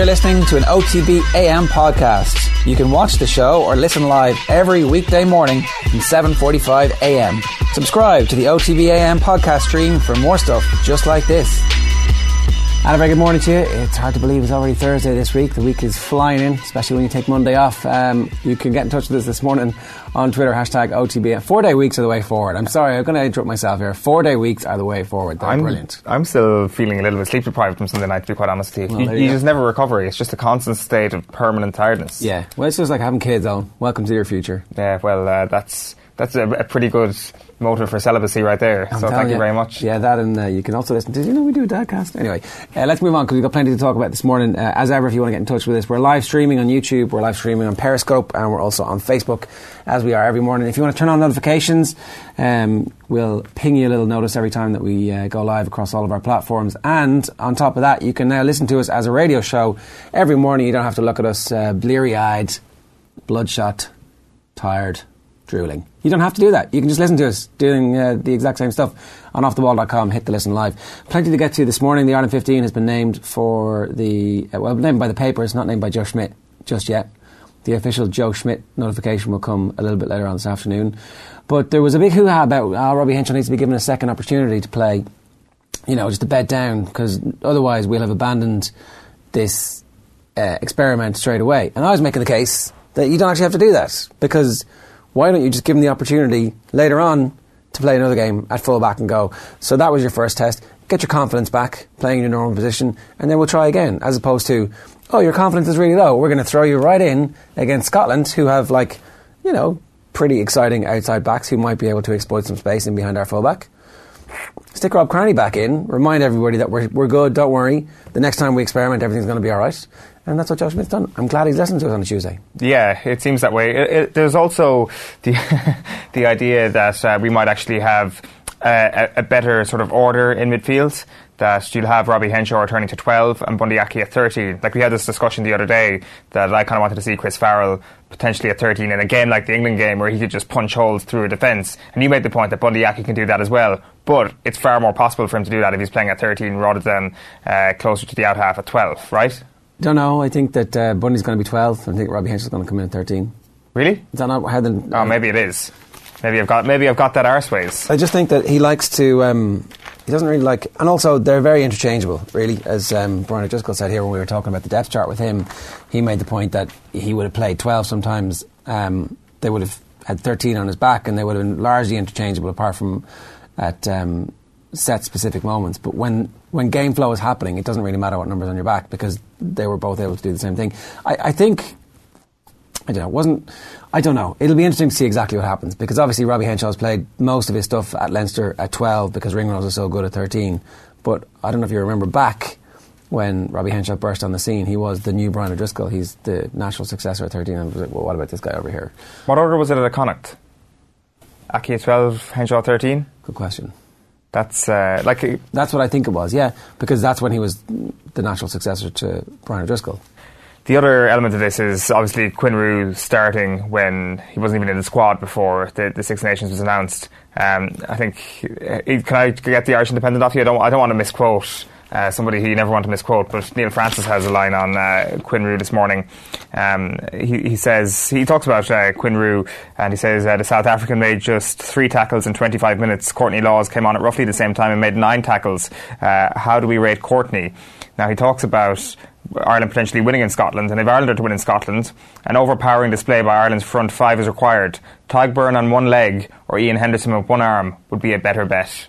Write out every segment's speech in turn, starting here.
You're listening to an OTB AM podcast. You can watch the show or listen live every weekday morning from 7:45 a.m. Subscribe to the OTB AM podcast stream for more stuff just like this. And a very good morning to you. It's hard to believe it's already Thursday this week. The week is flying in, especially when you take Monday off. Um, you can get in touch with us this morning on Twitter, hashtag OTB. Four day weeks are the way forward. I'm sorry, I'm going to interrupt myself here. Four day weeks are the way forward. They're I'm, brilliant. I'm still feeling a little bit sleep deprived from Sunday night, to be quite honest with you. Well, you you you just never recover. It's just a constant state of permanent tiredness. Yeah, well, it's just like having kids, on. Welcome to your future. Yeah, well, uh, that's that's a, a pretty good motive for celibacy right there. I'm so thank you very much. Yeah, that and uh, you can also listen. Did you know we do a dadcast? Anyway, uh, let's move on because we've got plenty to talk about this morning. Uh, as ever, if you want to get in touch with us, we're live streaming on YouTube, we're live streaming on Periscope, and we're also on Facebook, as we are every morning. If you want to turn on notifications, um, we'll ping you a little notice every time that we uh, go live across all of our platforms. And on top of that, you can now listen to us as a radio show every morning. You don't have to look at us uh, bleary-eyed, bloodshot, tired, drooling. You don't have to do that. You can just listen to us doing uh, the exact same stuff on offtheball.com. Hit the listen live. Plenty to get to this morning. The Ireland 15 has been named for the, uh, well, named by the papers, not named by Joe Schmidt just yet. The official Joe Schmidt notification will come a little bit later on this afternoon. But there was a big hoo ha about uh, Robbie Henshaw needs to be given a second opportunity to play, you know, just to bed down, because otherwise we'll have abandoned this uh, experiment straight away. And I was making the case that you don't actually have to do that because why don't you just give him the opportunity later on to play another game at full back and go? So that was your first test. Get your confidence back, playing in your normal position, and then we'll try again. As opposed to, oh, your confidence is really low. We're going to throw you right in against Scotland, who have like, you know, pretty exciting outside backs who might be able to exploit some space in behind our fullback stick Rob Kearney back in, remind everybody that we're, we're good, don't worry. The next time we experiment, everything's going to be all right. And that's what Joe Schmidt's done. I'm glad he's listened to us on a Tuesday. Yeah, it seems that way. It, it, there's also the the idea that uh, we might actually have a, a better sort of order in midfield. That you'll have Robbie Henshaw returning to 12 and Bundee Aki at 13. Like we had this discussion the other day that I kind of wanted to see Chris Farrell potentially at 13 and again like the England game where he could just punch holes through a defence. And you made the point that Bundee Aki can do that as well. But it's far more possible for him to do that if he's playing at 13 rather than uh, closer to the out half at 12, right? Don't know. I think that uh, Bundee's going to be 12. I think Robbie Henshaw's going to come in at 13. Really? Is that not how the. Oh, maybe it is. Maybe I've got maybe I've got that arseways. I just think that he likes to. Um, he doesn't really like, and also they're very interchangeable. Really, as um, Brian O'Driscoll said here when we were talking about the depth chart with him, he made the point that he would have played twelve sometimes. Um, they would have had thirteen on his back, and they would have been largely interchangeable, apart from at um, set specific moments. But when when game flow is happening, it doesn't really matter what numbers on your back because they were both able to do the same thing. I, I think I don't know. Wasn't. I don't know. It'll be interesting to see exactly what happens because obviously Robbie Henshaw's played most of his stuff at Leinster at 12 because Ringrose is so good at 13. But I don't know if you remember back when Robbie Henshaw burst on the scene, he was the new Brian O'Driscoll. He's the natural successor at 13. And I was like, well, what about this guy over here? What order was it at a Connacht? Aki at 12, Henshaw 13? Good question. That's uh, like uh, That's what I think it was, yeah, because that's when he was the natural successor to Brian O'Driscoll. the other element of this is obviously Quinn Roux starting when he wasn't even in the squad before the, the Six Nations was announced. Um, I think uh, can I get the Irish Independent off you? I don't I don't want to misquote. Uh, somebody who you never want to misquote, but Neil Francis has a line on uh, Quinn Roux this morning. Um, he, he says he talks about uh, Quinn Roux, and he says uh, the South African made just three tackles in 25 minutes. Courtney Lawes came on at roughly the same time and made nine tackles. Uh, how do we rate Courtney? Now he talks about Ireland potentially winning in Scotland, and if Ireland are to win in Scotland, an overpowering display by Ireland's front five is required. Tadhg on one leg or Iain Henderson with one arm would be a better bet.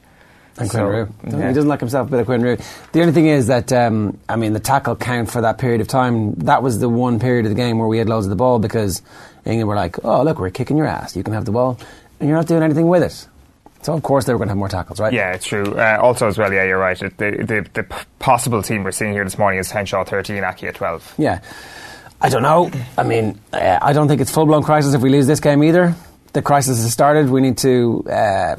And So, Quinn Roux. yeah. He doesn't like himself a bit of Quinn Roux. The only thing is that, um, I mean, the tackle count for that period of time, that was the one period of the game where we had loads of the ball because England were like, oh, look, we're kicking your ass. You can have the ball. And you're not doing anything with it. So, of course, they were going to have more tackles, right? Yeah, it's true. Uh, also, as well, yeah, you're right. The, the, the possible team we're seeing here this morning is Henshaw 13, Aki at 12. Yeah. I don't know. I mean, uh, I don't think it's full blown crisis if we lose this game either. The crisis has started. We need to uh,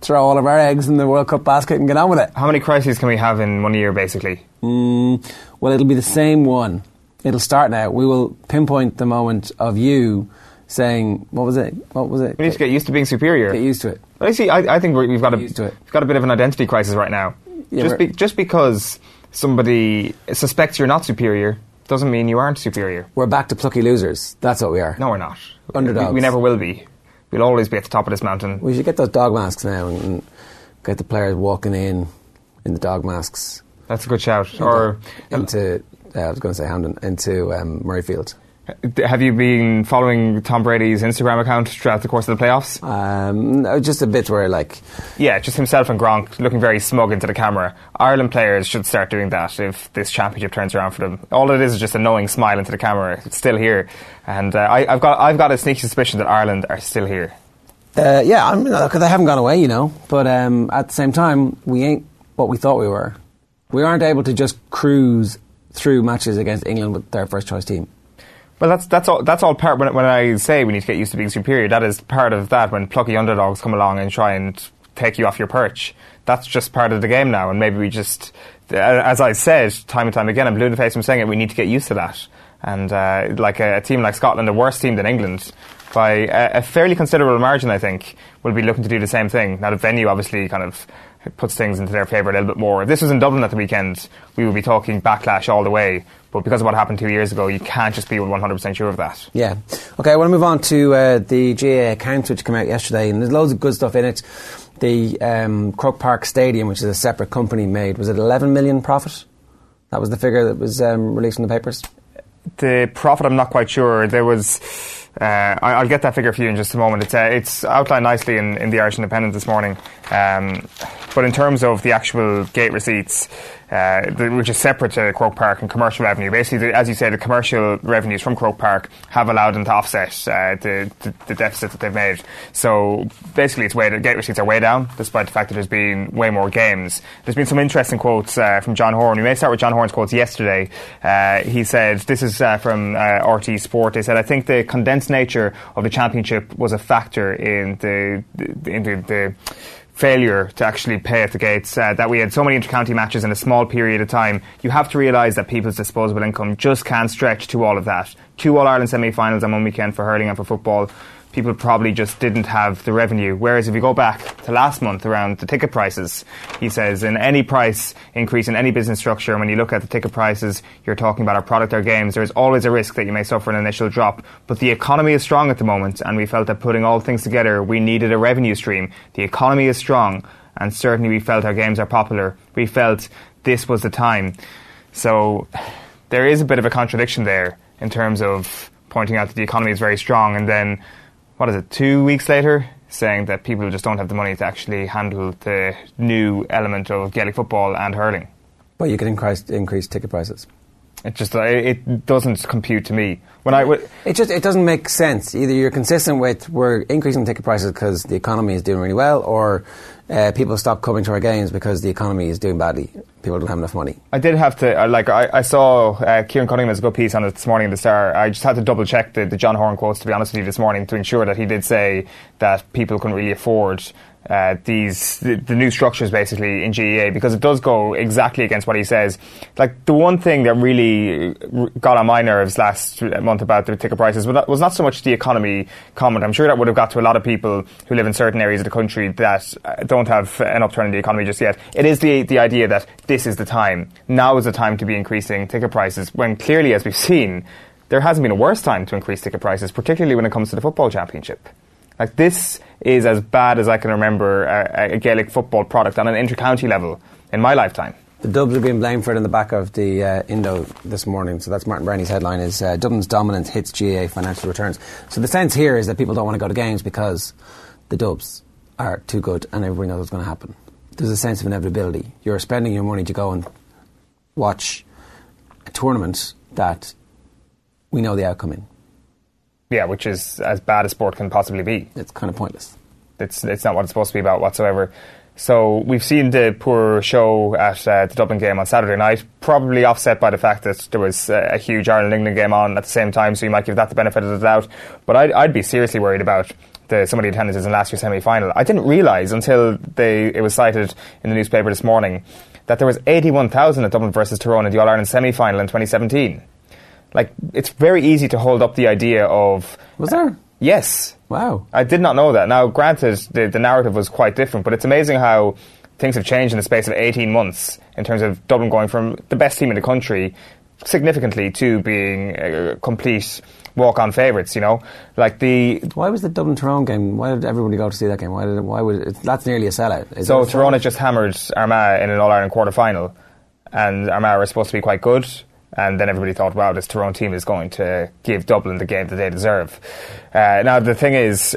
throw all of our eggs in the World Cup basket and get on with it. How many crises can we have in one year, basically? Mm, well, it'll be the same one. It'll start now. We will pinpoint the moment of you saying, "What was it? What was it?" We need to get used to being superior. Get used to it. I see. I, I think we've got a Used to it. we've got a bit of an identity crisis right now. Yeah, just be, just because somebody suspects you're not superior doesn't mean you aren't superior. We're back to plucky losers. That's what we are. No, we're not. Underdogs. We, we never will be. We'll always be at the top of this mountain. We should get those dog masks now and get the players walking in in the dog masks. That's a good shout. Or into uh, I was going to say Hampden into um, Murrayfield. Have you been following Tom Brady's Instagram account throughout the course of the playoffs? Um, no, just a bit where like Yeah, just himself and Gronk looking very smug into the camera. Ireland players should start doing that if this championship turns around for them. All it is is just a knowing smile into the camera. It's still here, and uh, I, have got I've got a sneaky suspicion that Ireland are still here. Uh, yeah, I mean, look, they haven't gone away, you know. But um, at the same time, we ain't what we thought we were. We aren't able to just cruise through matches against England with their first choice team. Well, that's that's all. That's all part. When, when I say we need to get used to being superior, that is part of that. When plucky underdogs come along and try and take you off your perch, that's just part of the game now. And maybe we just, as I said time and time again, I'm blue in the face from saying it. We need to get used to that. And uh, like a, a, team like Scotland, a worse team than England, by a, a, fairly considerable margin, I think, will be looking to do the same thing. Now, the venue obviously kind of puts things into their favour a little bit more. If this was in Dublin at the weekend, we would be talking backlash all the way. But because of what happened two years ago, you can't just be 100% sure of that. Yeah. Okay, I want to move on to uh, the GAA accounts which came out yesterday, and there's loads of good stuff in it. The um, Croke Park Stadium, which is a separate company, made was it 11 million profit? That was the figure that was um, released in the papers. The profit, I'm not quite sure. There was. Uh, I, will get that figure for you in just a moment. It's, uh, it's outlined nicely in, in the Irish Independent this morning. Um, but in terms of the actual gate receipts, uh, which is separate to Croke Park and commercial revenue. Basically, the, as you say, the commercial revenues from Croke Park have allowed them to offset uh, the, the, the, deficit that they've made. So basically, it's way the gate receipts are way down, despite the fact that there's been way more games. There's been some interesting quotes uh, from John Horan. We may start with John Horan's quotes yesterday. Uh, he said, "This is uh, from RTÉ Sport." They said, "I think the condensed nature of the championship was a factor in the, the in the, the failure to actually pay at the gates, uh, that we had so many intercounty matches in a small period of time, you have to realise that people's disposable income just can't stretch to all of that. Two All Ireland semi finals on one weekend for hurling and for football people probably just didn't have the revenue. Whereas if you go back to last month around the ticket prices, he says in any price increase in any business structure, when you look at the ticket prices, you're talking about our product or games, there's always a risk that you may suffer an initial drop. But the economy is strong at the moment, and we felt that putting all things together, we needed a revenue stream. The economy is strong, and certainly we felt our games are popular. We felt this was the time. So there is a bit of a contradiction there in terms of pointing out that the economy is very strong and then what is it, two weeks later, saying that people just don't have the money to actually handle the new element of Gaelic football and hurling. Well, you can increase, increase ticket prices. It just it doesn't compute to me. When I w- it just it doesn't make sense. Either you're consistent with we're increasing ticket prices because the economy is doing really well, or uh, people stop coming to our games because the economy is doing badly. People don't have enough money. I did have to uh, like I, I saw uh, Kieran Cunningham's good piece on it this morning in the Star. I just had to double check the, the John Horan quotes to be honest with you this morning to ensure that he did say that people couldn't really afford uh, these the, the, new structures basically in GAA because it does go exactly against what he says. Like the one thing that really got on my nerves last month about the ticket prices was not, was not so much the economy comment. I'm sure that would have got to a lot of people who live in certain areas of the country that uh, don't have an upturn in the economy just yet. It is the the idea that this is the time. Now is the time to be increasing ticket prices when clearly, as we've seen, there hasn't been a worse time to increase ticket prices, particularly when it comes to the football championship. Like this is as bad as I can remember a, a Gaelic football product on an inter-county level in my lifetime. The Dubs are being blamed for it in the back of the uh, Indo this morning. So that's Martin Breheny's headline: is uh, Dublin's dominance hits GAA financial returns. So the sense here is that people don't want to go to games because the Dubs are too good, and everybody knows what's going to happen. There's a sense of inevitability. You're spending your money to go and watch a tournament that we know the outcome in. Yeah, which is as bad as sport can possibly be. It's kind of pointless. It's it's not what it's supposed to be about whatsoever. So we've seen the poor show at uh, the Dublin game on Saturday night, probably offset by the fact that there was uh, a huge Ireland England game on at the same time. So you might give that the benefit of the doubt. But I'd, I'd be seriously worried about the, some of the attendances in last year's semi final. I didn't realise until they it was cited in the newspaper this morning that there was 81,000 at Dublin versus Tyrone in the All Ireland semi final in 2017 like it's very easy to hold up the idea of was there uh, yes wow I did not know that now granted the, the narrative was quite different but it's amazing how things have changed in the space of 18 months in terms of Dublin going from the best team in the country significantly to being a complete walk-on favourites. You know, like the Why was the Dublin Tyrone game? Why did everybody go to see that game? Why did? Why would it, that's nearly a sellout? Is so it a Tyrone had just hammered Armagh in an All Ireland quarter final, and Armagh were supposed to be quite good. And then everybody thought, wow, this Tyrone team is going to give Dublin the game that they deserve. Uh, now, the thing is,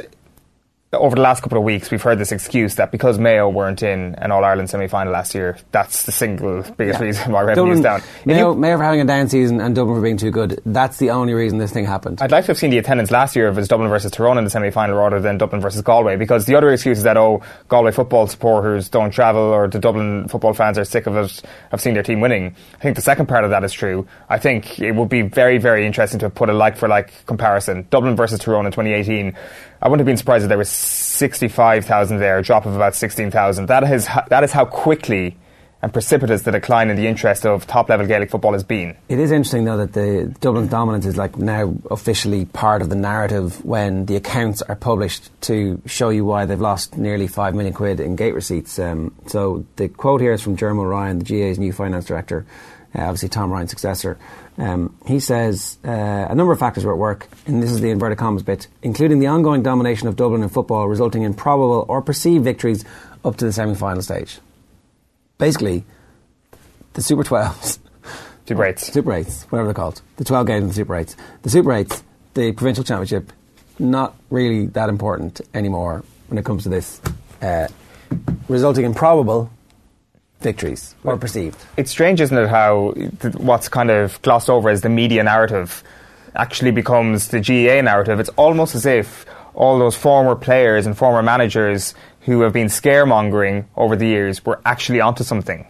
over the last couple of weeks, we've heard this excuse that because Mayo weren't in an All Ireland semi final last year, that's the single biggest Yeah. reason why revenue's Dublin, down. If Mayo, you- Mayo for having a down season and Dublin for being too good. That's the only reason this thing happened. I'd like to have seen the attendance last year of his Dublin versus Tyrone in the semi final rather than Dublin versus Galway because the other excuse is that, oh, Galway football supporters don't travel or the Dublin football fans are sick of it, of seeing their team winning. I think the second part of that is true. I think it would be very, very interesting to put a like for like comparison. Dublin versus Tyrone in 2018. I wouldn't have been surprised if there was 65,000 there, a drop of about 16,000. That is, that is how quickly and precipitous the decline in the interest of top level Gaelic football has been. It is interesting though that the Dublin's dominance is like now officially part of the narrative when the accounts are published to show you why they've lost nearly five million quid in gate receipts. Um, so the quote here is from Ger Mulryan, the GAA's new finance director, uh, obviously Tom Ryan's successor. Um, he says uh, a number of factors were at work, and this is the inverted commas bit, including the ongoing domination of Dublin in football, resulting in probable or perceived victories up to the semi-final stage. Basically, the Super 12s Super rates. Super 8s, whatever they're called. The 12 games in the Super 8s. The Super 8s, the provincial championship, not really that important anymore when it comes to this, uh, resulting in probable victories or perceived. It's strange, isn't it, how th- what's kind of glossed over as the media narrative actually becomes the GAA narrative. It's almost as if all those former players and former managers who have been scaremongering over the years were actually onto something.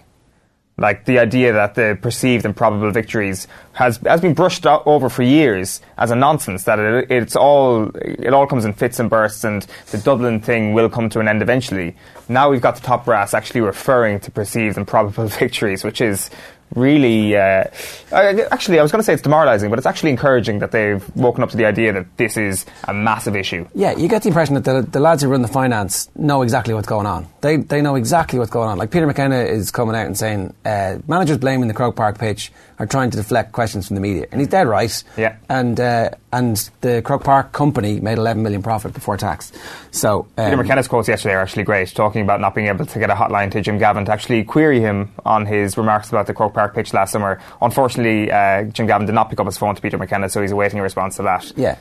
Like the idea that the perceived and probable victories has has been brushed over for years as a nonsense. That it, it's all it all comes in fits and bursts, and the Dublin thing will come to an end eventually. Now we've got the top brass actually referring to perceived and probable victories, which is really uh, I- actually I was going to say it's demoralising, but it's actually encouraging that they've woken up to the idea that this is a massive issue. Yeah, you get the impression that the, the lads who run the finance know exactly what's going on. They, they know exactly what's going on. Like Peter McKenna is coming out and saying uh, managers blaming the Croke Park pitch are trying to deflect questions from the media, and he's dead right. Yeah. And uh, and the Croke Park company made 11 million profit before tax. So um, Peter McKenna's quotes yesterday are actually great, talking about not being able to get a hotline to Jim Gavin to actually query him on his remarks about the Croke Park pitch last summer. Unfortunately, uh, Jim Gavin did not pick up his phone to Peter McKenna, so he's awaiting a response to that. Yeah,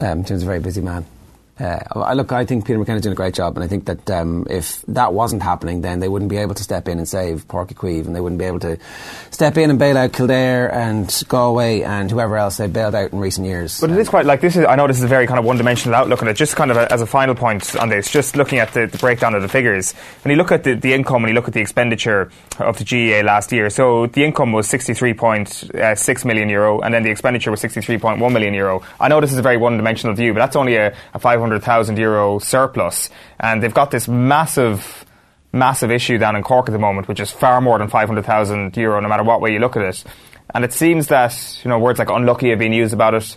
um, Jim's a very busy man. Uh, look, I think Peter McKenna's doing a great job, and I think that um, if that wasn't happening, then they wouldn't be able to step in and save Páirc Uí Chaoimh, and they wouldn't be able to step in and bail out Kildare and Galway and whoever else they've bailed out in recent years. But it is quite like this is. I know this is a very kind of one-dimensional outlook on it. Just kind of a, as a final point on this, just looking at the, the breakdown of the figures. When you look at the, the income and you look at the expenditure of the GAA last year, so the income was 63.6 million euro, and then the expenditure was 63.1 million euro. I know this is a very one-dimensional view, but that's only a, a 500,000 euro surplus, and they've got this massive massive issue down in Cork at the moment, which is far more than 500,000 euro, no matter what way you look at it. And it seems that you know words like unlucky have been used about it.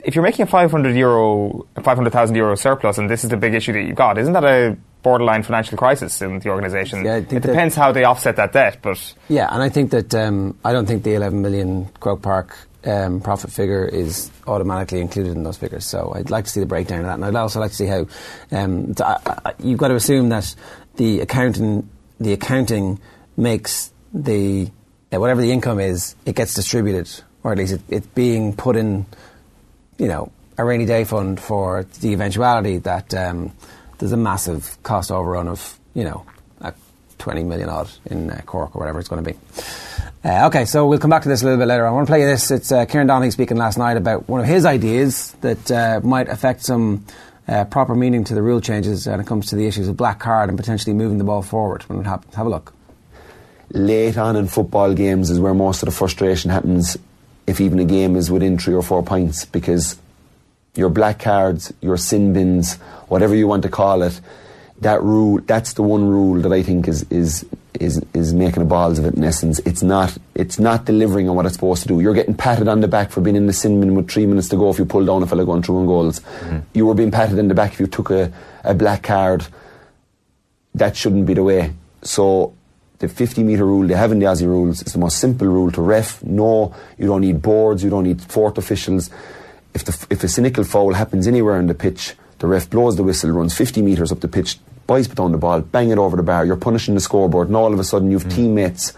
If you're making a 500 euro, 500,000 euro surplus, and this is the big issue that you've got, isn't that a borderline financial crisis in the organisation? Yeah, it that- depends how they offset that debt, but Yeah, and I think that um, I don't think the 11 million Croke Park um, profit figure is automatically included in those figures. So I'd like to see the breakdown of that, and I'd also like to see how um, you've got to assume that the accounting the accounting makes the uh, whatever the income is, it gets distributed, or at least it, it's being put in, you know, a rainy day fund for the eventuality that um, there's a massive cost overrun of you know. 20 million odd in uh, Cork or whatever it's going to be. Uh, okay, so we'll come back to this a little bit later. I want to play this. It's uh, Kieran Donaghy speaking last night about one of his ideas that uh, might affect some uh, proper meaning to the rule changes when it comes to the issues of black card and potentially moving the ball forward when it happens. Have a look. late on in football games is where most of the frustration happens if even a game is within three or four points because your black cards, your sin bins, whatever you want to call it, that rule that's the one rule that I think is is is is making a balls of it in essence. It's not it's not delivering on what it's supposed to do. You're getting patted on the back for being in the sin bin with three minutes to go if you pull down a fella going through on goals. Mm-hmm. You were being patted in the back if you took a, a black card that shouldn't be the way. So the 50 metre rule they have in the Aussie rules is the most simple rule to ref. No, you don't need boards, you don't need fourth officials. If, the, if a cynical foul happens anywhere on the pitch, the ref blows the whistle, runs 50 metres up the pitch, boys put down the ball, bang it over the bar, you're punishing the scoreboard, and all of a sudden you've mm. teammates.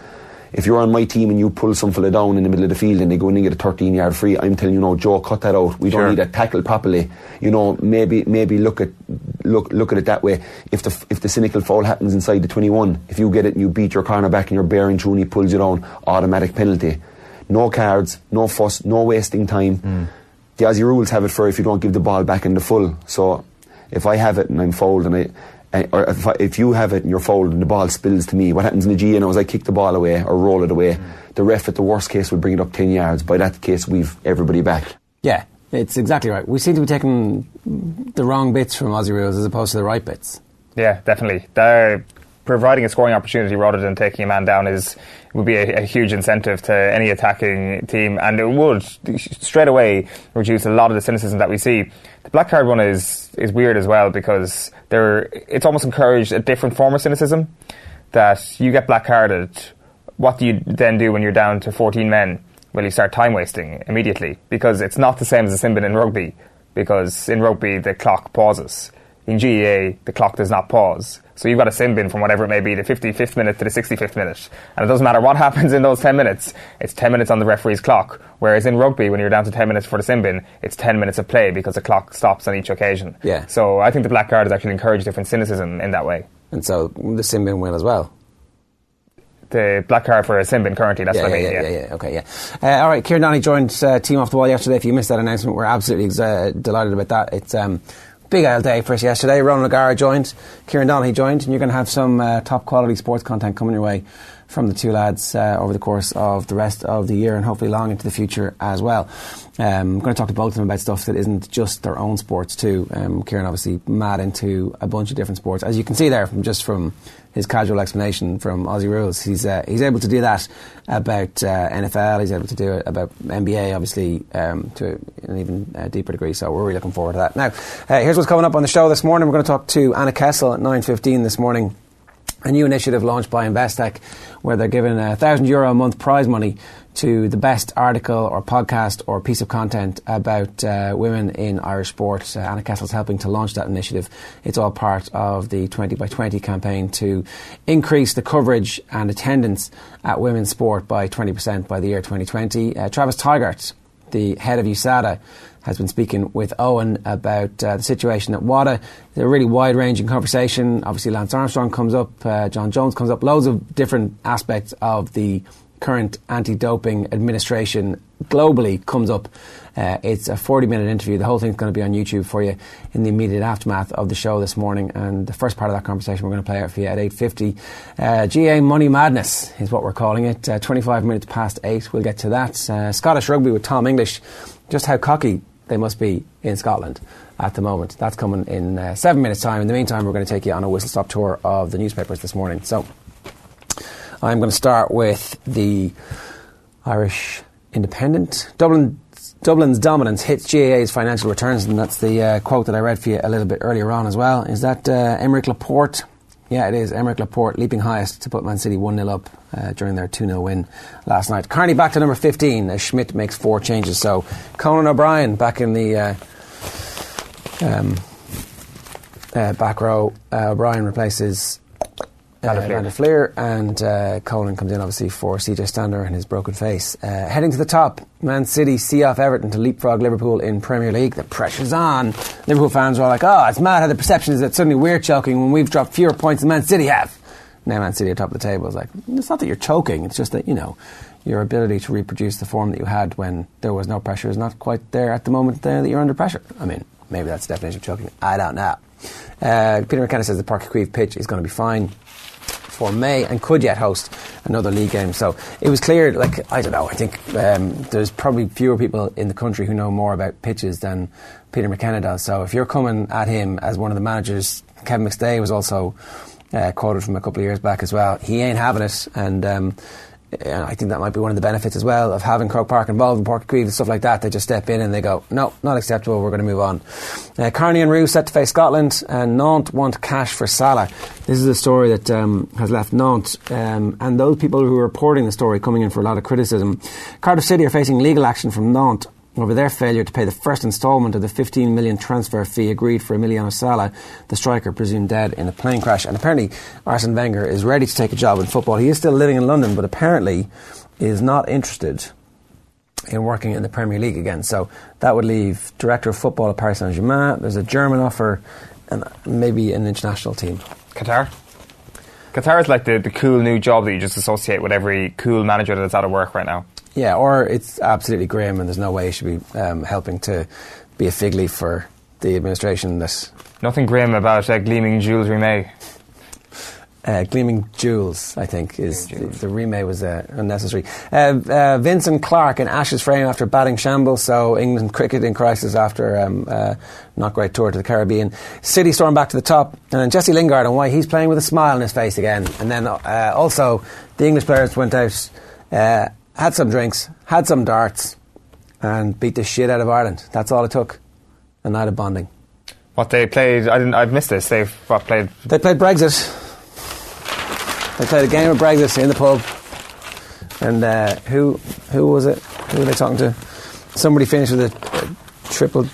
If you're on my team and you pull some fella down in the middle of the field and they go in and get a 13 yard free, I'm telling you, no, Joe, cut that out. We sure. don't need a tackle properly. You know, maybe maybe look at look look at it that way. If the if the cynical foul happens inside the 21, if you get it and you beat your cornerback and you're bearing through and he pulls you down, automatic penalty. No cards, no fuss, no wasting time. Mm. The Aussie rules have it for if you don't give the ball back in the full. So if I have it and I'm fouled and I uh, or if, I, if, you have it and you're fouled and the ball spills to me, what happens in the GNO is I kick the ball away or roll it away. Mm. The ref, at the worst case, would bring it up 10 yards. By that case, we've everybody back. Yeah, it's exactly right. We seem to be taking the wrong bits from Aussie rules as opposed to the right bits. Yeah, definitely. They're providing a scoring opportunity rather than taking a man down is would be a, a, huge incentive to any attacking team, and it would straight away reduce a lot of the cynicism that we see. The black card one is is weird as well because there it's almost encouraged a different form of cynicism that you get black carded. What do you then do when you're down to 14 men? Well, you start time wasting immediately because it's not the same as a sin bin in rugby. Because in rugby the clock pauses. In GAA, the clock does not pause so you've got a sin bin from whatever it may be, the 55th minute to the 65th minute. And it doesn't matter what happens in those 10 minutes, it's 10 minutes on the referee's clock. Whereas in rugby, when you're down to 10 minutes for the sin bin, it's 10 minutes of play because the clock stops on each occasion. Yeah. So I think the black card has actually encouraged different cynicism in that way. And so the sin bin will as well the black card for a sin bin currently. That's yeah, what yeah, I mean. Yeah, yeah, yeah. Okay, yeah. Uh, all right, Kieran Donaghy joined uh, Team Off the Ball yesterday. If you missed that announcement, we're absolutely uh, delighted about that. It's um, big old day for us yesterday. Ronan O'Gara joined, Kieran Donaghy joined, and you're going to have some uh, top quality sports content coming your way from the two lads uh, over the course of the rest of the year and hopefully long into the future as well. Um, I'm going to talk to both of them about stuff that isn't just their own sports too. Um, Kieran obviously mad into a bunch of different sports, as you can see there from just from his casual explanation from Aussie rules. He's uh, he's able to do that about uh, NFL. He's able to do it about NBA, obviously, um, to an even uh, deeper degree. So we're really looking forward to that. Now, uh, here's what's coming up on the show this morning. We're going to talk to Anna Kessel at 9:15 this morning a new initiative launched by Investec where they're giving a thousand euro a month prize money to the best article or podcast or piece of content about uh, women in Irish sport. Uh, Anna Kessel's helping to launch that initiative. It's all part of the 20 by 20 campaign to increase the coverage and attendance at women's sport by 20% by the year 2020. Uh, Travis Tygart, the head of USADA, has been speaking with Owen about uh, the situation at WADA. It's a really wide ranging conversation. Obviously, Lance Armstrong comes up, uh, Jon Jones comes up, loads of different aspects of the current anti doping administration globally comes up. Uh, it's a 40 minute interview. The whole thing's going to be on YouTube for you in the immediate aftermath of the show this morning. And the first part of that conversation we're going to play out for you at 8.50. Uh, GAA Money Madness is what we're calling it. Uh, 25 minutes past 8. We'll get to that. Uh, Scottish Rugby with Tom English. Just how cocky they must be in Scotland at the moment. That's coming in uh, seven minutes' time. In the meantime, we're going to take you on a whistle stop tour of the newspapers this morning. So, I'm going to start with the Irish Independent. Dublin, Dublin's dominance hits GAA's financial returns, and that's the uh, quote that I read for you a little bit earlier on as well. Is that uh, Aymeric Laporte yeah, it is. Aymeric Laporte leaping highest to put Man City 1 0 up uh, during their 2 0 win last night. Kearney back to number 15 as Schmidt makes four changes. So Conan O'Brien back in the uh, um, uh, back row. Uh, O'Brien replaces uh, Flier and uh, Conan comes in obviously for CJ Stander and his broken face. Uh, heading to the top, Man City see off Everton to leapfrog Liverpool in Premier League. The pressure's on. Liverpool fans are like, oh, it's mad how the perception is that suddenly we're choking when we've dropped fewer points than Man City have. Now Man City at top of the table is like, it's not that you're choking, it's just that, you know, your ability to reproduce the form that you had when there was no pressure is not quite there at the moment that you're under pressure. I mean, maybe that's the definition of choking. I don't know. Uh, Peter McKenna says the Uí Chaoimh pitch is going to be fine for May and could yet host another league game. So it was clear, like, I don't know, I think um, there's probably fewer people in the country who know more about pitches than Peter McKenna does. So if you're coming at him as one of the managers, Kevin McStay was also uh, quoted from a couple of years back as well. He ain't having it, and um, and I think that might be one of the benefits as well of having Croke Park involved in Pork and stuff like that. They just step in and they go, no, not acceptable. We're going to move on. Uh, Kearney and Roux set to face Scotland, and Nantes want cash for Sala. This is a story that um, has left Nantes, um, and those people who are reporting the story coming in for a lot of criticism. Cardiff City are facing legal action from Nantes over their failure to pay the first instalment of the 15 million transfer fee agreed for Emiliano Sala, the striker presumed dead in a plane crash. And apparently, Arsene Wenger is ready to take a job in football. He is still living in London, but apparently is not interested in working in the Premier League again. So that would leave director of football at Paris Saint Germain. There's a German offer, and maybe an international team. Qatar. Qatar is like the, the cool new job that you just associate with every cool manager that's out of work right now. Yeah, or it's absolutely grim, and there's no way he should be um, helping to be a fig leaf for the administration. That Nothing grim about uh, gleaming Jules Rimet. uh, gleaming jewels, I think, is the, the remake was uh, unnecessary. Uh, uh, Vincent Clark in Ash's frame after batting shambles. So England cricket in crisis after um, uh, not great tour to the Caribbean. City storm back to the top, and then Jesse Lingard and why he's playing with a smile on his face again. And then uh, also the English players went out, uh, had some drinks, had some darts, and beat the shit out of Ireland. That's all it took. A night of bonding. What they played, I didn't. I've missed this. They've what played. They played Brexit. They played a game of Brexit in the pub. And uh, who who was it? Who were they talking to? Somebody finished with a, a triple.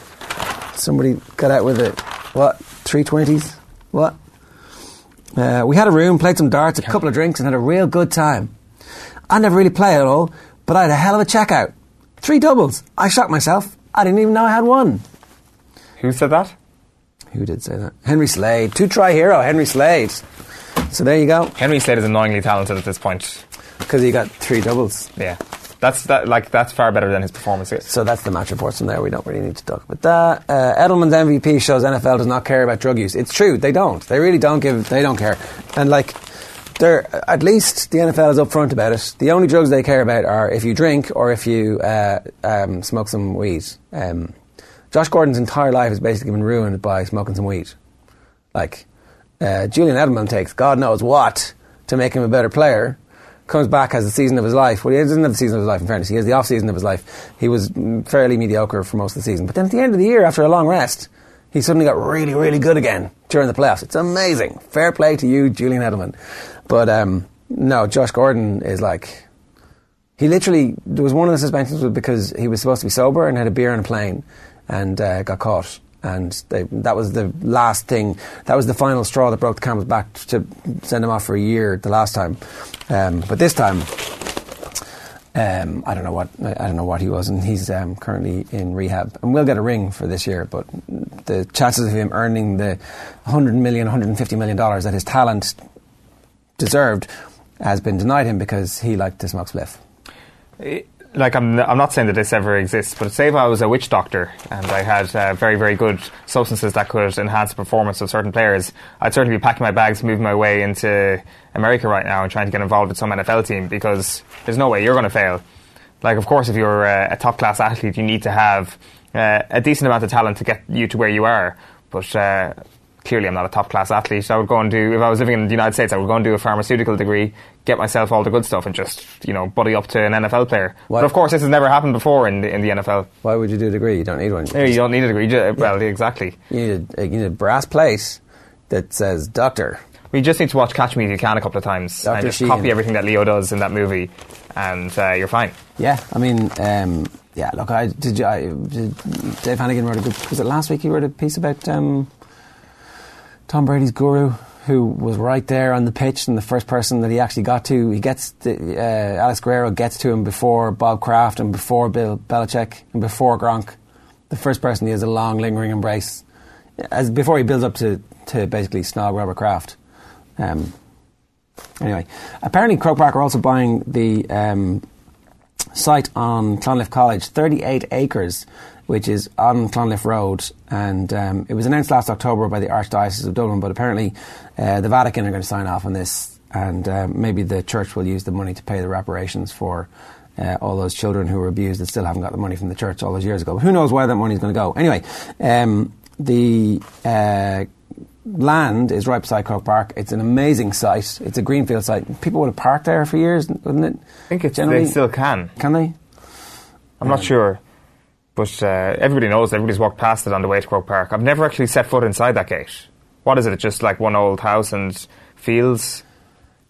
Somebody got out with a what? Three twenties? What? Uh, we had a room, played some darts, a couple of drinks, and had a real good time. I never really play at all, but I had a hell of a checkout. Three doubles. I shocked myself. I didn't even know I had one. Who said that? Who did say that? Henry Slade. Two try hero, Henry Slade. So there you go. Henry Slade is annoyingly talented at this point. Because he got three doubles. Yeah, that's that. Like that's far better than his performance. is. So that's the match reports from there. We don't really need to talk about that. Uh, Edelman's MVP shows NFL does not care about drug use. It's true. They don't. They really don't give. They don't care. And like, they're at least the NFL is upfront about it. The only drugs they care about are if you drink or if you uh, um, smoke some weed. Um, Josh Gordon's entire life has basically been ruined by smoking some weed. Like, uh, Julian Edelman takes God knows what to make him a better player. Comes back, has the season of his life. Well, he doesn't have the season of his life, in fairness. He has the off season of his life. He was fairly mediocre for most of the season. But then at the end of the year, after a long rest, he suddenly got really, really good again during the playoffs. It's amazing. Fair play to you, Julian Edelman. But um, no, Josh Gordon is like. He literally. There was one of the suspensions was because he was supposed to be sober and had a beer on a plane and uh, got caught. And they, that was the last thing. That was the final straw that broke the camel's back to send him off for a year the last time. Um, but this time, um, I don't know what I don't know what he was, and he's um, currently in rehab. And we'll get a ring for this year, but the chances of him earning the 100 million, 150 million dollars that his talent deserved has been denied him because he liked to smoke spliff. It- like I'm, I'm not saying that this ever exists, but say if I was a witch doctor and I had uh, very, very good substances that could enhance the performance of certain players, I'd certainly be packing my bags, moving my way into America right now and trying to get involved with some NFL team because there's no way you're going to fail. Like, of course, if you're a, a top class athlete, you need to have uh, a decent amount of talent to get you to where you are. But uh, clearly, I'm not a top class athlete. I would go and do, if I was living in the United States, I would go and do a pharmaceutical degree, get myself all the good stuff, and just, you know, buddy up to an NFL player. Why- But of course, this has never happened before in the, in the NFL. Why would you do a degree? You don't need one. Yeah, you don't need a degree. Well, exactly. You need a, you need a brass plate that says doctor. We just need to watch Catch Me If You Can a couple of times Dr. and just Sheehan. copy everything that Leo does in that movie, and uh, you're fine. Yeah, I mean, um, yeah. Look, I did. You, I, did Dave Hannigan wrote a good. Was it last week? He wrote a piece about um, Tom Brady's guru, who was right there on the pitch, and the first person that he actually got to. He gets the, uh, Alex Guerrero gets to him before Bob Kraft and before Bill Belichick and before Gronk. The first person he has a long, lingering embrace, as before he builds up to to basically snog Robert Kraft. Um, anyway, apparently Croke Park are also buying the um, site on Clonliffe College, 38 acres, which is on Clonliffe Road. And um, it was announced last October by the Archdiocese of Dublin, but apparently uh, the Vatican are going to sign off on this. And uh, maybe the church will use the money to pay the reparations for uh, all those children who were abused that still haven't got the money from the church all those years ago. But who knows where that money is going to go? Anyway, um, the uh, land is right beside Croke Park. It's an amazing site. It's a greenfield site. People would have parked there for years, wouldn't it? I think it's, Generally- they still can. Can they? I'm not sure. But uh, everybody knows, everybody's walked past it on the way to Croke Park. I've never actually set foot inside that gate. What is it? Just like one old house and fields?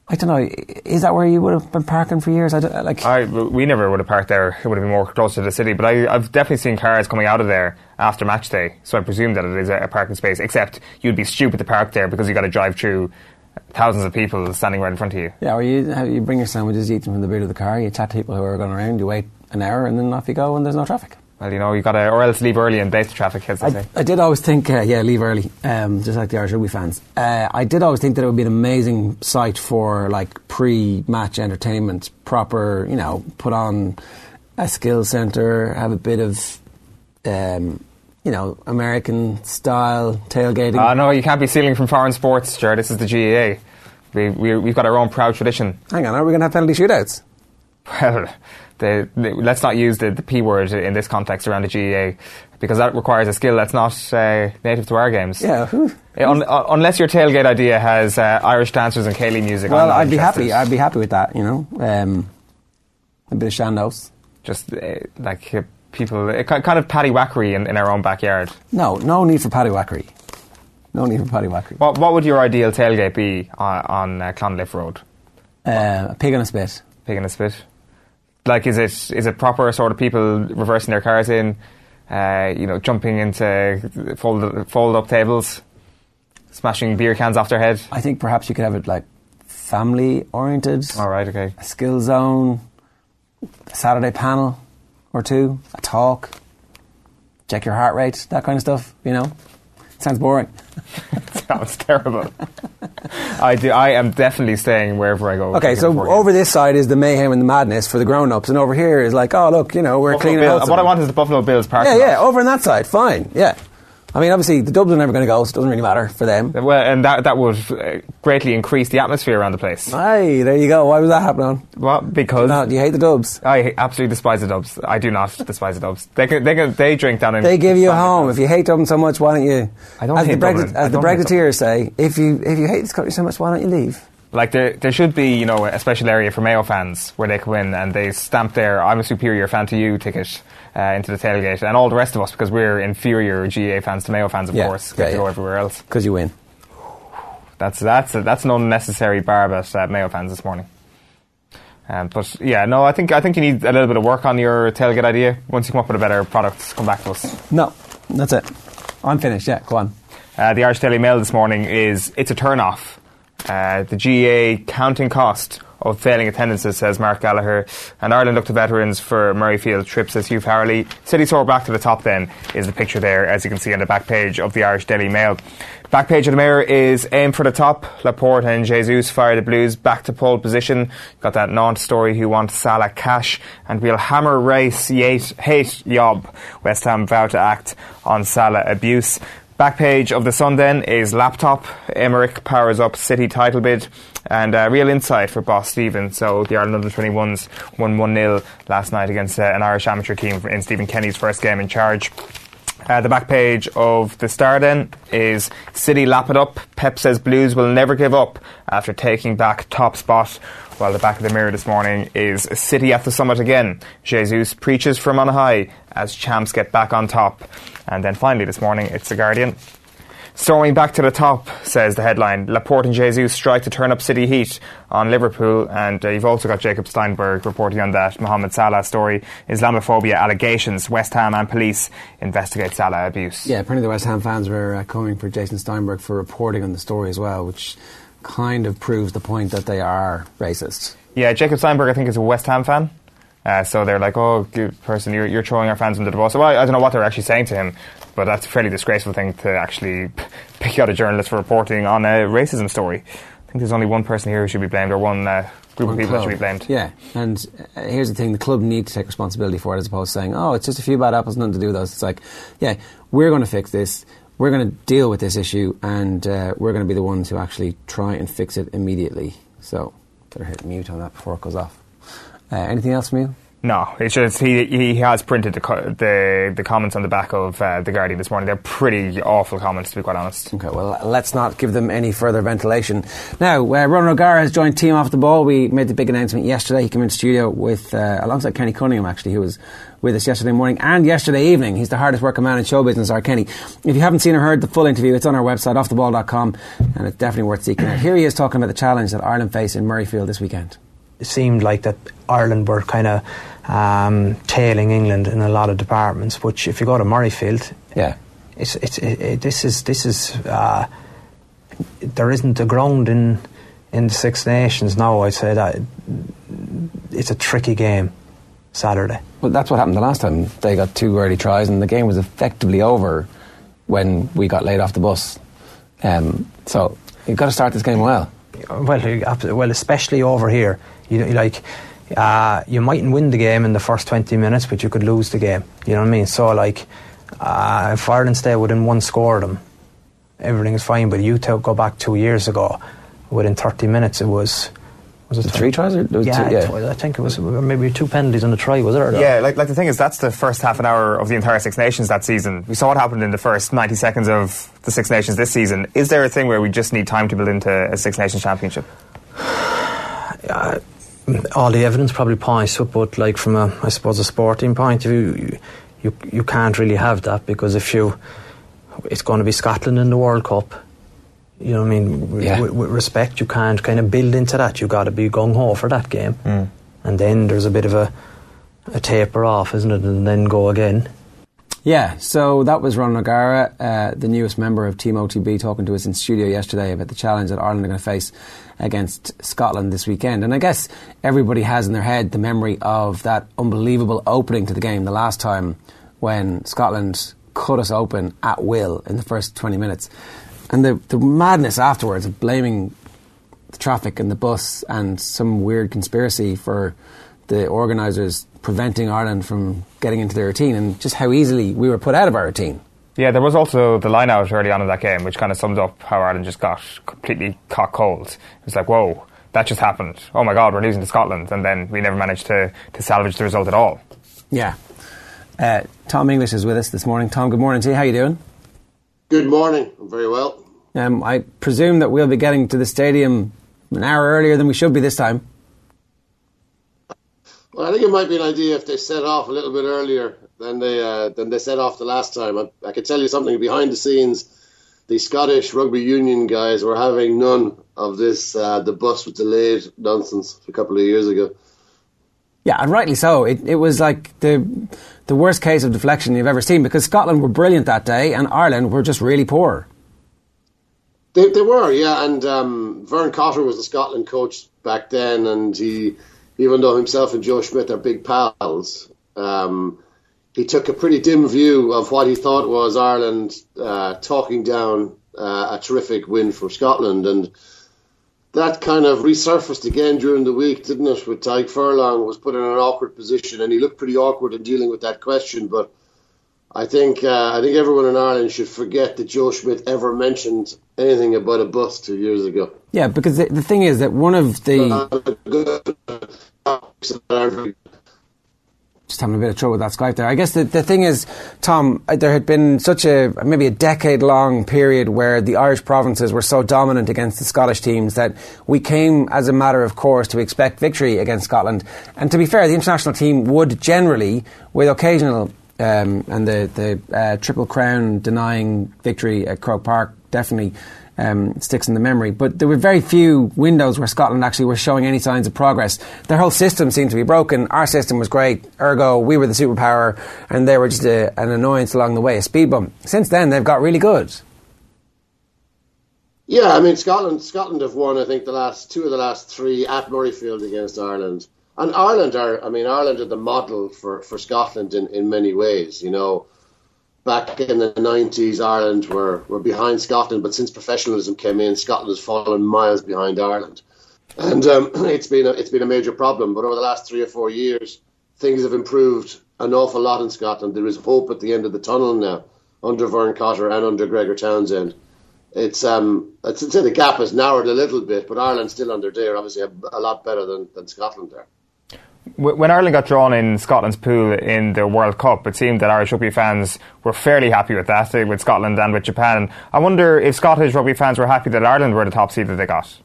I don't know. Is that where you would have been parking for years? I like. I, we never would have parked there. It would have been more close to the city. But I, I've definitely seen cars coming out of there after match day. So I presume that it is a, a parking space. Except you'd be stupid to park there because you've got to drive through thousands of people standing right in front of you. yeah, or you you bring your sandwiches, you eat them from the boot of the car. You chat to people who are going around. You wait an hour, and then off you go, and there's no traffic. Well, you know, you got to, or else leave early and base the traffic, as they I, say. I did always think, uh, yeah, leave early, um, just like the Irish rugby fans. Uh, I did always think that it would be an amazing site for like pre-match entertainment, proper, you know, put on a skill centre, have a bit of, um, you know, American style tailgating. Uh, no, you can't be stealing from foreign sports, Jared. This is the GAA. We, we, we've got our own proud tradition. Hang on, are we going to have penalty shootouts? Well, the, the, let's not use the, the P word in this context around the GAA because that requires a skill that's not uh, native to our games. Yeah. Uh, Un, uh, unless your tailgate idea has uh, Irish dancers and céilí music. Well, I'd be happy. I'd be happy with that. You know, um, a bit of shandos. Just uh, like people, kind of paddy whackery in, in our own backyard. No, no need for paddywhackery. No need for paddywhackery. What, what would your ideal tailgate be on, on uh, Clonliffe Road? Uh, a pig on a spit. Pig in a spit. Like, is it is it proper sort of people reversing their cars in, uh, you know, jumping into fold fold up tables, smashing beer cans off their head? I think perhaps you could have it like family oriented, All right, okay. a skill zone, a Saturday panel or two, a talk, check your heart rate, that kind of stuff. You know, sounds boring. Sounds terrible. I do. I am definitely staying wherever I go. Okay, so over this side is the mayhem and the madness for the grown-ups, and over here is like, oh look, you know, we're Buffalo cleaning out. What I want is the Buffalo Bills parking Yeah, yeah, lot. over on that side, fine, yeah. I mean, obviously the Dubs are never going to go, so it doesn't really matter for them. Well, and that that would uh, greatly increase the atmosphere around the place. Hey, there you go. Why was that happening? Well, because No, do you hate the Dubs? I absolutely despise the Dubs. I do not despise the Dubs. They can, they can, they drink down in. They give you a home. If you hate Dublin so much, why don't you? I don't as hate the Brexit, As the Brexiteers say, if you if you hate this country so much, why don't you leave? Like there, there should be, you know, a special area for Mayo fans where they come in and they stamp their "I'm a superior fan to you" ticket uh, into the tailgate, and all the rest of us because we're inferior GAA fans to Mayo fans, of Yeah, course, get yeah, to go yeah. everywhere else. Because you win. That's that's a, that's an unnecessary barb at uh, Mayo fans this morning. Um, but yeah, no, I think I think you need a little bit of work on your tailgate idea. Once you come up with a better product, come back to us. No, that's it. I'm finished. Yeah, go on. Uh, the Irish Daily Mail this morning is it's a turn off. Uh, the GAA counting cost of failing attendances, says Mark Gallagher. And Ireland look to veterans for Murrayfield trips, says Hugh Farrelly. City soar back to the top then is the picture there, as you can see on the back page of the Irish Daily Mail. Back page of the Mirror is aim for the top. Laporte and Jesus fire the Blues back to pole position. Got that Nantes story who want Sala cash. And we'll hammer race Yate, hate Yob. West Ham vow to act on Salah abuse. Back page of the Sun then is laptop. Aymeric powers up City title bid. And uh, real insight for boss Stephen. So the Ireland under 21s won 1 0 last night against uh, an Irish amateur team in Stephen Kenny's first game in charge. Uh, the back page of the Star then is City lap it up. Pep says Blues will never give up after taking back top spot. While the back of the mirror this morning is City at the summit again. Jesus preaches from on high as champs get back on top. And then finally this morning it's The Guardian. Storming back to the top, says the headline. Laporte and Jesus strike to turn up City heat on Liverpool. And uh, you've also got Jacob Steinberg reporting on that. Mohamed Salah story. Islamophobia allegations. West Ham and police investigate Salah abuse. Yeah, apparently the West Ham fans were uh, coming for Jason Steinberg for reporting on the story as well, which kind of proves the point that they are racist. Yeah, Jacob Steinberg, I think, is a West Ham fan. Uh, so they're like, oh, good person, you're, you're throwing our fans under the bus. Well, I, I don't know what they're actually saying to him, but that's a fairly disgraceful thing to actually p- pick out a journalist for reporting on a racism story. I think there's only one person here who should be blamed, or one uh, group One of people that club. should be blamed. Yeah, and uh, here's the thing: the club need to take responsibility for it, as opposed to saying, "Oh, it's just a few bad apples, nothing to do with us." It's like, yeah, we're going to fix this. We're going to deal with this issue, and uh, we're going to be the ones who actually try and fix it immediately. So, better hit mute on that before it goes off. Uh, anything else from you? No, it's just he he has printed the co- the, the comments on the back of uh, the Guardian this morning. They're pretty awful comments, to be quite honest. Okay, well, let's not give them any further ventilation. Now, uh, Ronan O'Gara has joined Team Off the Ball. We made the big announcement yesterday. He came into studio with uh, alongside Kenny Cunningham, actually, who was with us yesterday morning and yesterday evening. He's the hardest working man in show business, our Kenny. If you haven't seen or heard the full interview, it's on our website, offtheball.com, and it's definitely worth seeking out. Here he is talking about the challenge that Ireland face in Murrayfield this weekend. It seemed like that Ireland were kind of um, tailing England in a lot of departments. Which, if you go to Murrayfield, yeah, it's, it's it, it, this is this is uh, there isn't a ground in in the Six Nations now. I'd say that it's a tricky game Saturday. Well, that's what happened the last time. They got two early tries, and the game was effectively over when we got laid off the bus. Um, so you've got to start this game well. Well, well, especially over here. You like. Uh, you mightn't win the game in the first 20 minutes, but you could lose the game. You know what I mean? So, like, uh, if Ireland stay within one score of them, everything is fine. But you go back two years ago, within 30 minutes, it was. Was it three tries? Or yeah, two, yeah, I think it was maybe two penalties on a try, was it? Or yeah, like, like the thing is, that's the first half an hour of the entire Six Nations that season. We saw what happened in the first 90 seconds of the Six Nations this season. Is there a thing where we just need time to build into a Six Nations championship? Uh, all the evidence probably points to it, but like from a, I suppose, a sporting point of view, you, you, you can't really have that because if you, it's going to be Scotland in the World Cup. You know what I mean? Yeah. With, with respect, you can't kind of build into that. You've got to be gung ho for that game, mm. and then there's a bit of a, a taper off, isn't it? And then go again. Yeah, so that was Ronan O'Gara, uh, the newest member of Team OTB, talking to us in studio yesterday about the challenge that Ireland are going to face against Scotland this weekend. And I guess everybody has in their head the memory of that unbelievable opening to the game the last time when Scotland cut us open at will in the first 20 minutes. And the, the madness afterwards of blaming the traffic and the bus and some weird conspiracy for the organisers preventing Ireland from getting into their routine and just how easily we were put out of our routine. Yeah, there was also the line out early on in that game, which kind of summed up how Ireland just got completely caught cold. It was like, whoa, that just happened. Oh my God, we're losing to Scotland. And then we never managed to, to salvage the result at all. Yeah. Uh, Tom English is with us this morning. Tom, good morning to you. How you doing? Good morning. I'm very well. Um, I presume that we'll be getting to the stadium an hour earlier than we should be this time. Well, I think it might be an idea if they set off a little bit earlier than they uh, than they set off the last time. I, I could tell you something behind the scenes. The Scottish rugby union guys were having none of this. Uh, the bus was delayed nonsense a couple of years ago. Yeah, and rightly so. It, it was like the the worst case of deflection you've ever seen because Scotland were brilliant that day and Ireland were just really poor. They, they were, yeah. And um, Vern Cotter was the Scotland coach back then, and he, even though himself and Joe Schmidt are big pals, um, he took a pretty dim view of what he thought was Ireland uh, talking down uh, a terrific win for Scotland, and that kind of resurfaced again during the week, didn't it? With Tadhg Furlong was put in an awkward position, and he looked pretty awkward in dealing with that question. But I think uh, I think everyone in Ireland should forget that Joe Schmidt ever mentioned anything about a bus two years ago. Yeah, because the, the thing is that one of the just having a bit of trouble with that Skype there. I guess the, the thing is, Tom, uh, there had been such a maybe a decade long period where the Irish provinces were so dominant against the Scottish teams that we came as a matter of course to expect victory against Scotland. And to be fair, the international team would generally, with occasional um, and the the uh, triple crown denying victory at Croke Park, definitely um, sticks in the memory. But there were very few windows where Scotland actually were showing any signs of progress. Their whole system seemed to be broken. Our system was great, ergo, we were the superpower, and they were just a, an annoyance along the way, a speed bump. Since then, they've got really good. Yeah, I mean Scotland. Scotland have won, I think, the last two of the last three at Murrayfield against Ireland, and Ireland are. I mean, Ireland are the model for, for Scotland in, in many ways. You know, back in the 90s, Ireland were, were behind Scotland, but since professionalism came in, Scotland has fallen miles behind Ireland. And um, it's been a, it's been a major problem. But over the last three or four years, things have improved an awful lot in Scotland. There is hope at the end of the tunnel now under Vern Cotter and under Gregor Townsend. It's um, I'd say the gap has narrowed a little bit, but Ireland's still under there. Obviously, a, a lot better than, than Scotland there. When Ireland got drawn in Scotland's pool in the World Cup, it seemed that Irish rugby fans were fairly happy with that, eh, with Scotland and with Japan. I wonder if Scottish rugby fans were happy that Ireland were the top seed that they got.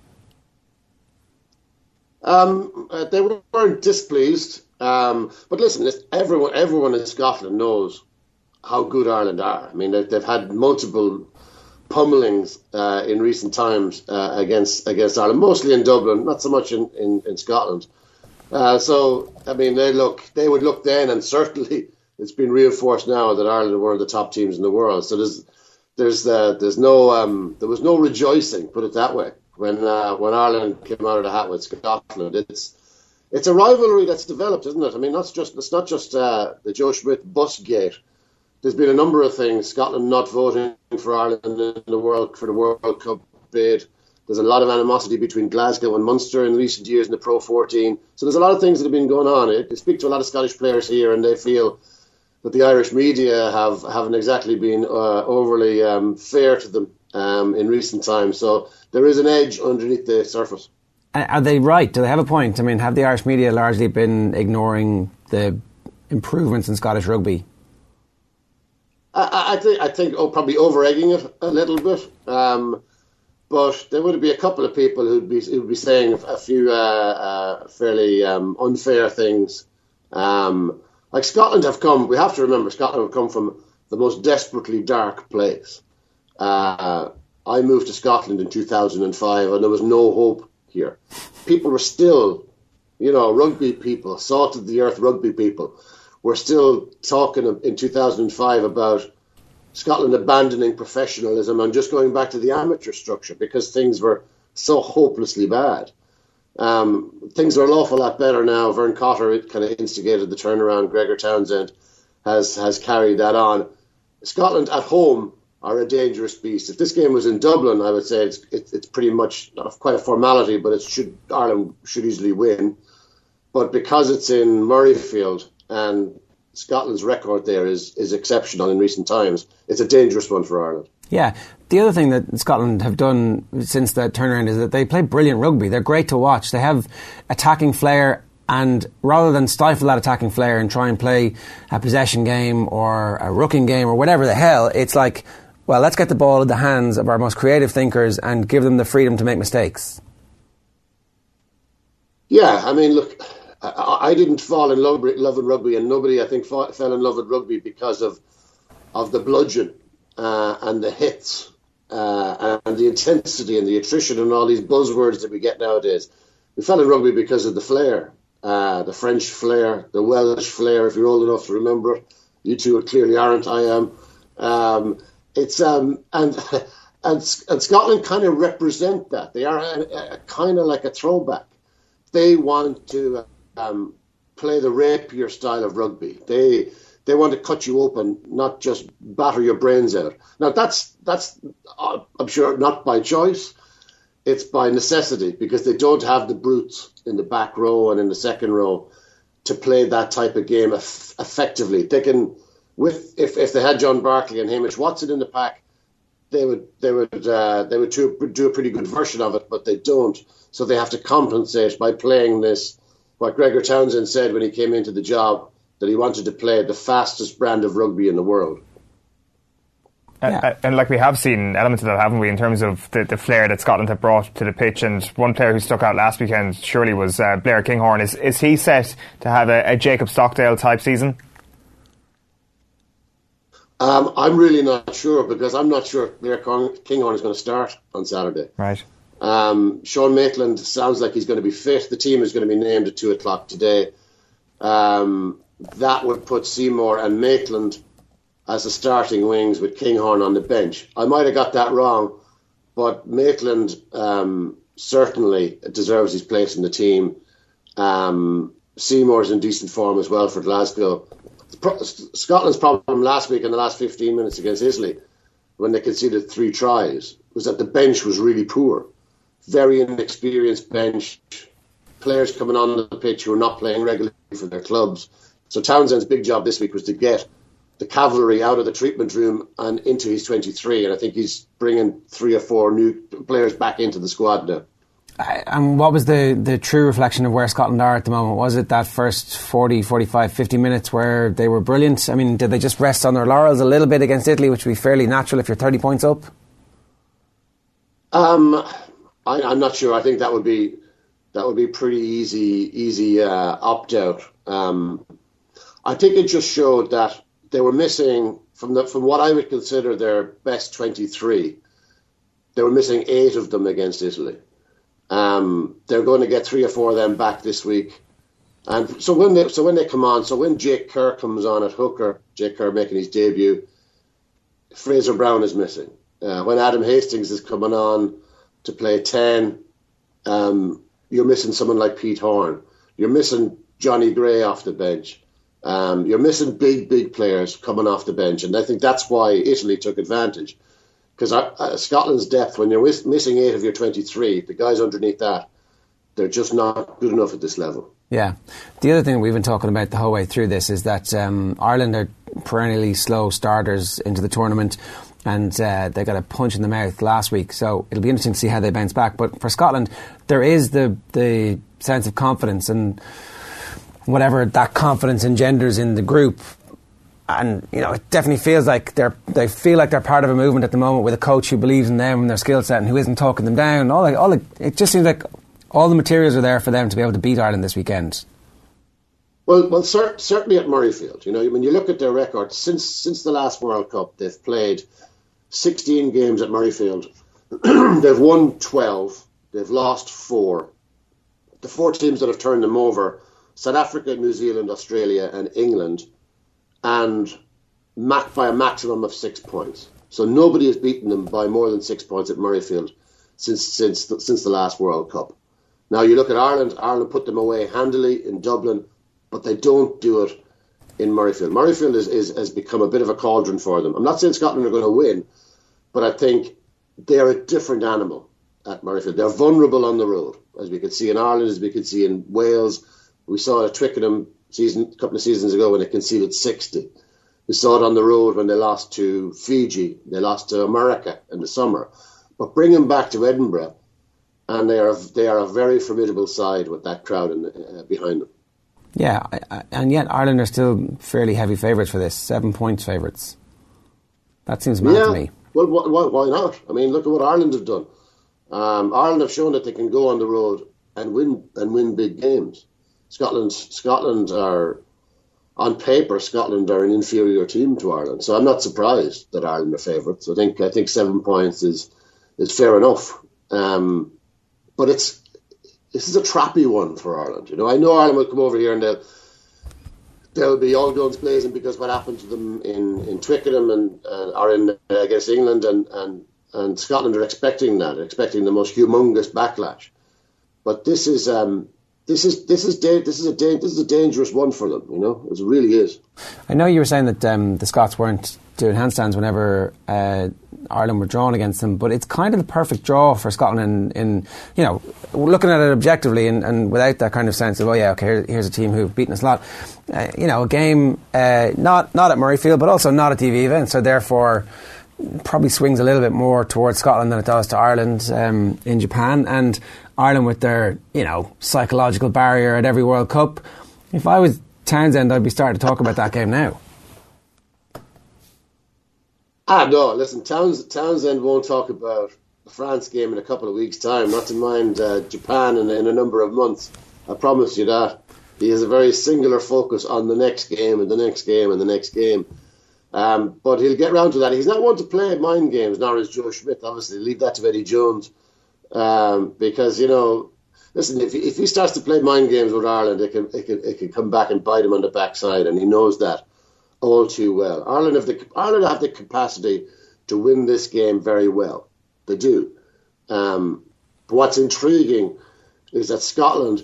Um, uh, they weren't displeased, um, but listen, everyone, everyone in Scotland knows how good Ireland are. I mean, they've, they've had multiple pummelings uh, in recent times uh, against against Ireland, mostly in Dublin, not so much in, in, in Scotland. Uh, so, I mean, they look, they would look then, and certainly it's been reinforced now that Ireland are one of the top teams in the world. So there's, there's, uh, there's no, um, there was no rejoicing, put it that way, when uh, when Ireland came out of the hat with Scotland. It's, it's a rivalry that's developed, isn't it? I mean, that's just, it's not just uh, the Joe Schmidt bus gate. There's been a number of things. Scotland not voting for Ireland in the world for the World Cup bid. There's a lot of animosity between Glasgow and Munster in recent years in the Pro 14. So there's a lot of things that have been going on. I speak to a lot of Scottish players here, and they feel that the Irish media have haven't exactly been uh, overly um, fair to them um, in recent times. So there is an edge underneath the surface. Are they right? Do they have a point? I mean, have the Irish media largely been ignoring the improvements in Scottish rugby? I, I think I think oh, probably over egging it a little bit. Um, but there would be a couple of people who'd be who'd be saying a few uh, uh, fairly um, unfair things. Um, like Scotland have come, we have to remember Scotland have come from the most desperately dark place. Uh, I moved to Scotland in 2005, and there was no hope here. People were still, you know, rugby people, salt of the earth rugby people, were still talking in 2005 about Scotland abandoning professionalism and just going back to the amateur structure because things were so hopelessly bad. Um, things are an awful lot better now. Vern Cotter kind of instigated the turnaround. Gregor Townsend has has carried that on. Scotland at home are a dangerous beast. If this game was in Dublin, I would say it's it's, it's pretty much quite a formality, but it should Ireland should easily win. But because it's in Murrayfield and Scotland's record there is is exceptional in recent times. It's a dangerous one for Ireland. Yeah. The other thing that Scotland have done since that turnaround is that they play brilliant rugby. They're great to watch. They have attacking flair and rather than stifle that attacking flair and try and play a possession game or a rooking game or whatever the hell, it's like, well, let's get the ball in the hands of our most creative thinkers and give them the freedom to make mistakes. Yeah, I mean, look, I, I didn't fall in love, love with rugby, and nobody, I think, fell in love with rugby because of of the bludgeon uh, and the hits uh, and the intensity and the attrition and all these buzzwords that we get nowadays. We fell in rugby because of the flair, uh, the French flair, the Welsh flair. If you're old enough to remember it, you two clearly aren't. I am. Um, it's um, and. And, and Scotland kind of represent that. They are a, a, kind of like a throwback. They want to um, play the rapier style of rugby. They they want to cut you open, not just batter your brains out. Now that's that's uh, I'm sure not by choice. It's by necessity because they don't have the brutes in the back row and in the second row to play that type of game eff- effectively. They can, with if, if they had John Barclay and Hamish Watson in the pack, they would they would uh, they would do a pretty good version of it, but they don't. So they have to compensate by playing this what Gregor Townsend said when he came into the job that he wanted to play the fastest brand of rugby in the world. Yeah. And like we have seen elements of that, haven't we, in terms of the, the flair that Scotland have brought to the pitch? And one player who stuck out last weekend surely was uh, Blair Kinghorn. Is is he set to have a, a Jacob Stockdale type season? Um, I'm really not sure because I'm not sure Blair Kinghorn is going to start on Saturday. Right. Um, Sean Maitland sounds like he's going to be fit. The team is going to be named at two o'clock today. Um, that would put Seymour and Maitland as the starting wings with Kinghorn on the bench. I might have got that wrong, but Maitland um, certainly deserves his place in the team. Um, Seymour's in decent form as well for Glasgow. Scotland's problem last week in the last 15 minutes against Italy, when they conceded three tries, was that the bench was really poor very inexperienced bench, players coming on the pitch who are not playing regularly for their clubs. So Townsend's big job this week was to get the cavalry out of the treatment room and into his 23, and I think he's bringing three or four new players back into the squad now. And what was the, the true reflection of where Scotland are at the moment? Was it that first 40, 45, 50 minutes where they were brilliant? I mean, did they just rest on their laurels a little bit against Italy, which would be fairly natural if you're 30 points up? Um, I, am not sure. I think that would be that would be pretty easy easy uh, opt out. Um, I think it just showed that they were missing from the from what I would consider their best 23. They were missing eight of them against Italy. Um, they're going to get three or four of them back this week. And so when they so when they come on, so when Jake Kerr comes on at hooker, Jake Kerr making his debut, Fraser Brown is missing. Uh, when Adam Hastings is coming on to play ten, um, you're missing someone like Pete Horne. You're missing Jonny Gray off the bench. Um, you're missing big, big players coming off the bench, and I think that's why Italy took advantage because uh, Scotland's depth, when you're missing eight of your 23, the guys underneath that, they're just not good enough at this level. Yeah. The other thing we've been talking about the whole way through this is that um, Ireland are perennially slow starters into the tournament and uh, they got a punch in the mouth last week. So it'll be interesting to see how they bounce back. But for Scotland, there is the the sense of confidence and whatever that confidence engenders in the group and you know it definitely feels like they're they feel like they're part of a movement at the moment with a coach who believes in them and their skill set and who isn't talking them down. All like, all it just seems like all the materials are there for them to be able to beat Ireland this weekend. Well, well, cer- certainly at Murrayfield. You know, when you look at their record since since the last World Cup, they've played 16 games at Murrayfield. they've won 12. They've lost four. The four teams that have turned them over: South Africa, New Zealand, Australia, and England and by a maximum of six points. So nobody has beaten them by more than six points at Murrayfield since since the, since the last World Cup. Now you look at Ireland. Ireland put them away handily in Dublin, but they don't do it in Murrayfield. Murrayfield is, is, has become a bit of a cauldron for them. I'm not saying Scotland are going to win, but I think they're a different animal at Murrayfield. They're vulnerable on the road, as we could see in Ireland, as we could see in Wales. We saw it at Twickenham season a couple of seasons ago when they conceded 60. We saw it on the road when they lost to Fiji. They lost to America in the summer. But bring them back to Edinburgh, and they are they are a very formidable side with that crowd in, uh, behind them. Yeah, and yet Ireland are still fairly heavy favourites for this, seven points favourites. That seems mad yeah. to me. Well, why, not? I mean, look at what Ireland have done. Um, Ireland have shown that they can go on the road and win and win big games. Scotland Scotland are on paper Scotland are an inferior team to Ireland. So I'm not surprised that Ireland are favourites. I think I think seven points is is fair enough. Um, but it's this is a trappy one for Ireland. You know, I know Ireland will come over here and they'll they'll be all guns blazing because what happened to them in, in Twickenham and uh, are in uh, against England and, and and Scotland are expecting that, expecting the most humongous backlash. But this is um, this is this is da- this is a da- this is a dangerous one for them. You know, it really is. I know you were saying that um, the Scots weren't doing handstands whenever uh, Ireland were drawn against them, but it's kind of the perfect draw for Scotland. In, in you know, looking at it objectively and, and, without that kind of sense of oh yeah, okay, here, here's a team who've beaten us a lot. Uh, you know, a game uh, not not at Murrayfield, but also not a TV event, so therefore probably swings a little bit more towards Scotland than it does to Ireland um, in Japan. And Ireland with their, you know, psychological barrier at every World Cup. If I was Townsend, I'd be starting to talk about that game now. Ah, no, listen, Towns, Townsend won't talk about the France game in a couple of weeks' time, not to mind uh, Japan in, in a number of months. I promise you that. He has a very singular focus on the next game and the next game and the next game. Um, but he'll get round to that. He's not one to play mind games, nor is Joe Schmidt, obviously. Leave that to Eddie Jones. Um, because, you know, listen, if he, if he starts to play mind games with Ireland, it can, it, can, it can come back and bite him on the backside, and he knows that all too well. Ireland have the, Ireland have the capacity to win this game very well. They do. Um, but what's intriguing is that Scotland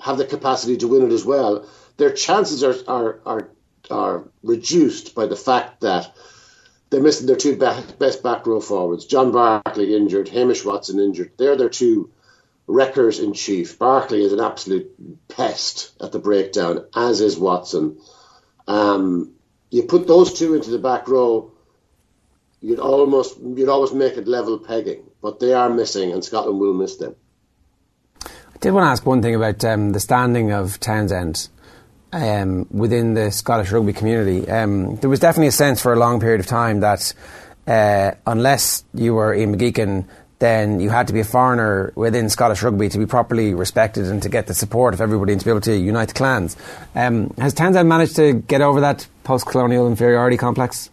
have the capacity to win it as well. Their chances are, are, are, are reduced by the fact that they're missing their two best back row forwards. John Barclay injured, Hamish Watson injured. They're their two wreckers in chief. Barclay is an absolute pest at the breakdown, as is Watson. Um, you put those two into the back row, you'd almost you'd always make it level pegging, but they are missing, and Scotland will miss them. I did want to ask one thing about um, the standing of Townsend um, within the Scottish rugby community. Um, there was definitely a sense for a long period of time that uh, unless you were Ian McGeechan, then you had to be a foreigner within Scottish rugby to be properly respected and to get the support of everybody and to be able to unite the clans. Um, has Townsend managed to get over that post colonial inferiority complex?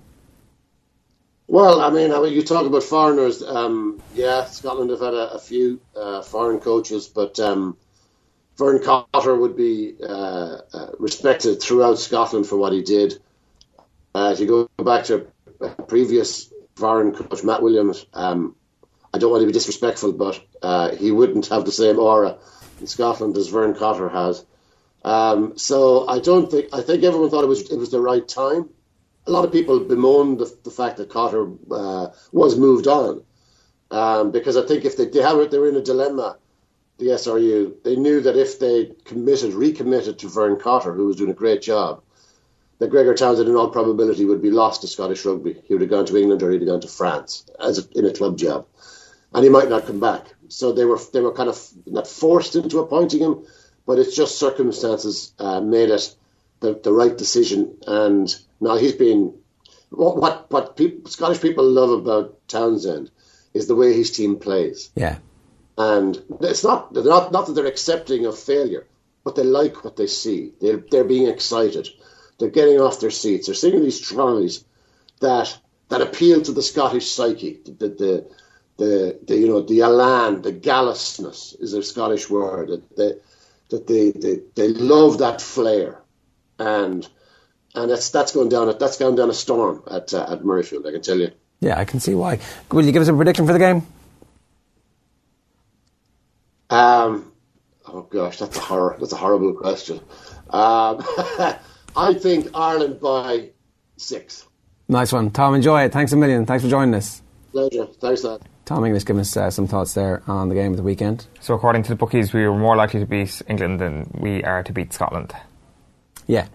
Well, I mean, I mean, you talk about foreigners. Um, yeah, Scotland have had a, a few uh, foreign coaches, but um, Vern Cotter would be uh, uh, respected throughout Scotland for what he did. Uh, if you go back to previous foreign coach Matt Williams, um, I don't want to be disrespectful, but uh, he wouldn't have the same aura in Scotland as Vern Cotter has. Um, so I don't think I think everyone thought it was it was the right time a lot of people bemoaned the, the fact that Cotter uh, was moved on um, because I think if they, they, have, they were in a dilemma, the SRU, they knew that if they committed, recommitted to Vern Cotter, who was doing a great job, that Gregor Townsend in all probability would be lost to Scottish rugby. He would have gone to England or he'd have gone to France as a, in a club job, and he might not come back. So they were they were kind of not forced into appointing him, but it's just circumstances uh, made it the, the right decision and now he's been what what what people, Scottish people love about Townsend is the way his team plays. Yeah, and it's not they're not not that they're accepting of failure, but they like what they see. They're they're being excited. They're getting off their seats. They're singing these tries that that appeal to the Scottish psyche. The the the, the you know the elan, the gallousness is a Scottish word. That they that they, they, they love that flair, and and that's that's going down. That's going down a storm at uh, at Murrayfield. I can tell you. Yeah, I can see why. Will you give us a prediction for the game? Um, oh gosh, that's a horror. That's a horrible question. Um, I think Ireland by six. Nice one, Tom. Enjoy it. Thanks a million. Thanks for joining us. Pleasure. Thanks, lad. Tom English giving us uh, some thoughts there on the game of the weekend. So, according to the bookies, we were more likely to beat England than we are to beat Scotland. Yeah,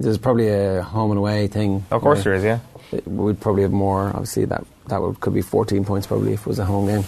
there's probably a home and away thing. Of course, there is. Yeah, we'd probably have more. Obviously, that that would, could be 14 points probably if it was a home game.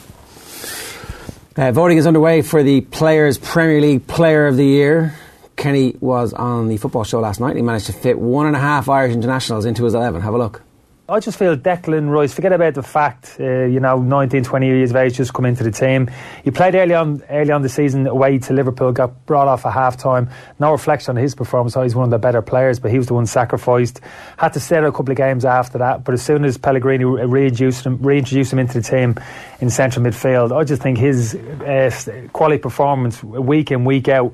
Uh, voting is underway for the Players Premier League Player of the Year. Kenny was on the football show last night. He managed to fit one and a half Irish internationals into his 11. Have a look. I just feel Declan Rice, forget about the fact, uh, you know, 19, 20 years of age, just come into the team. He played early on early on the season away to Liverpool, got brought off at half time. No reflection on his performance, he's one of the better players, but he was the one sacrificed. Had to stay out a couple of games after that, but as soon as Pellegrini reintroduced him, reintroduced him into the team in central midfield, I just think his uh, quality performance, week in, week out,